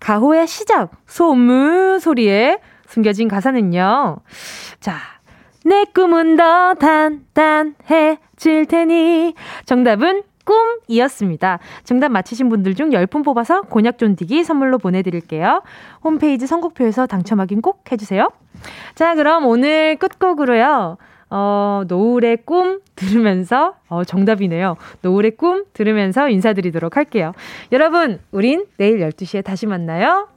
가호의 시작 소문 소리에 숨겨진 가사는요. 자, 내 꿈은 더 단단해 질 테니 정답은 꿈이었습니다. 정답 맞히신 분들 중 10분 뽑아서 곤약 쫀디기 선물로 보내드릴게요. 홈페이지 선곡표에서 당첨 확인 꼭 해주세요. 자, 그럼 오늘 끝곡으로요. 어, 노을의 꿈 들으면서, 어, 정답이네요. 노을의 꿈 들으면서 인사드리도록 할게요. 여러분, 우린 내일 12시에 다시 만나요.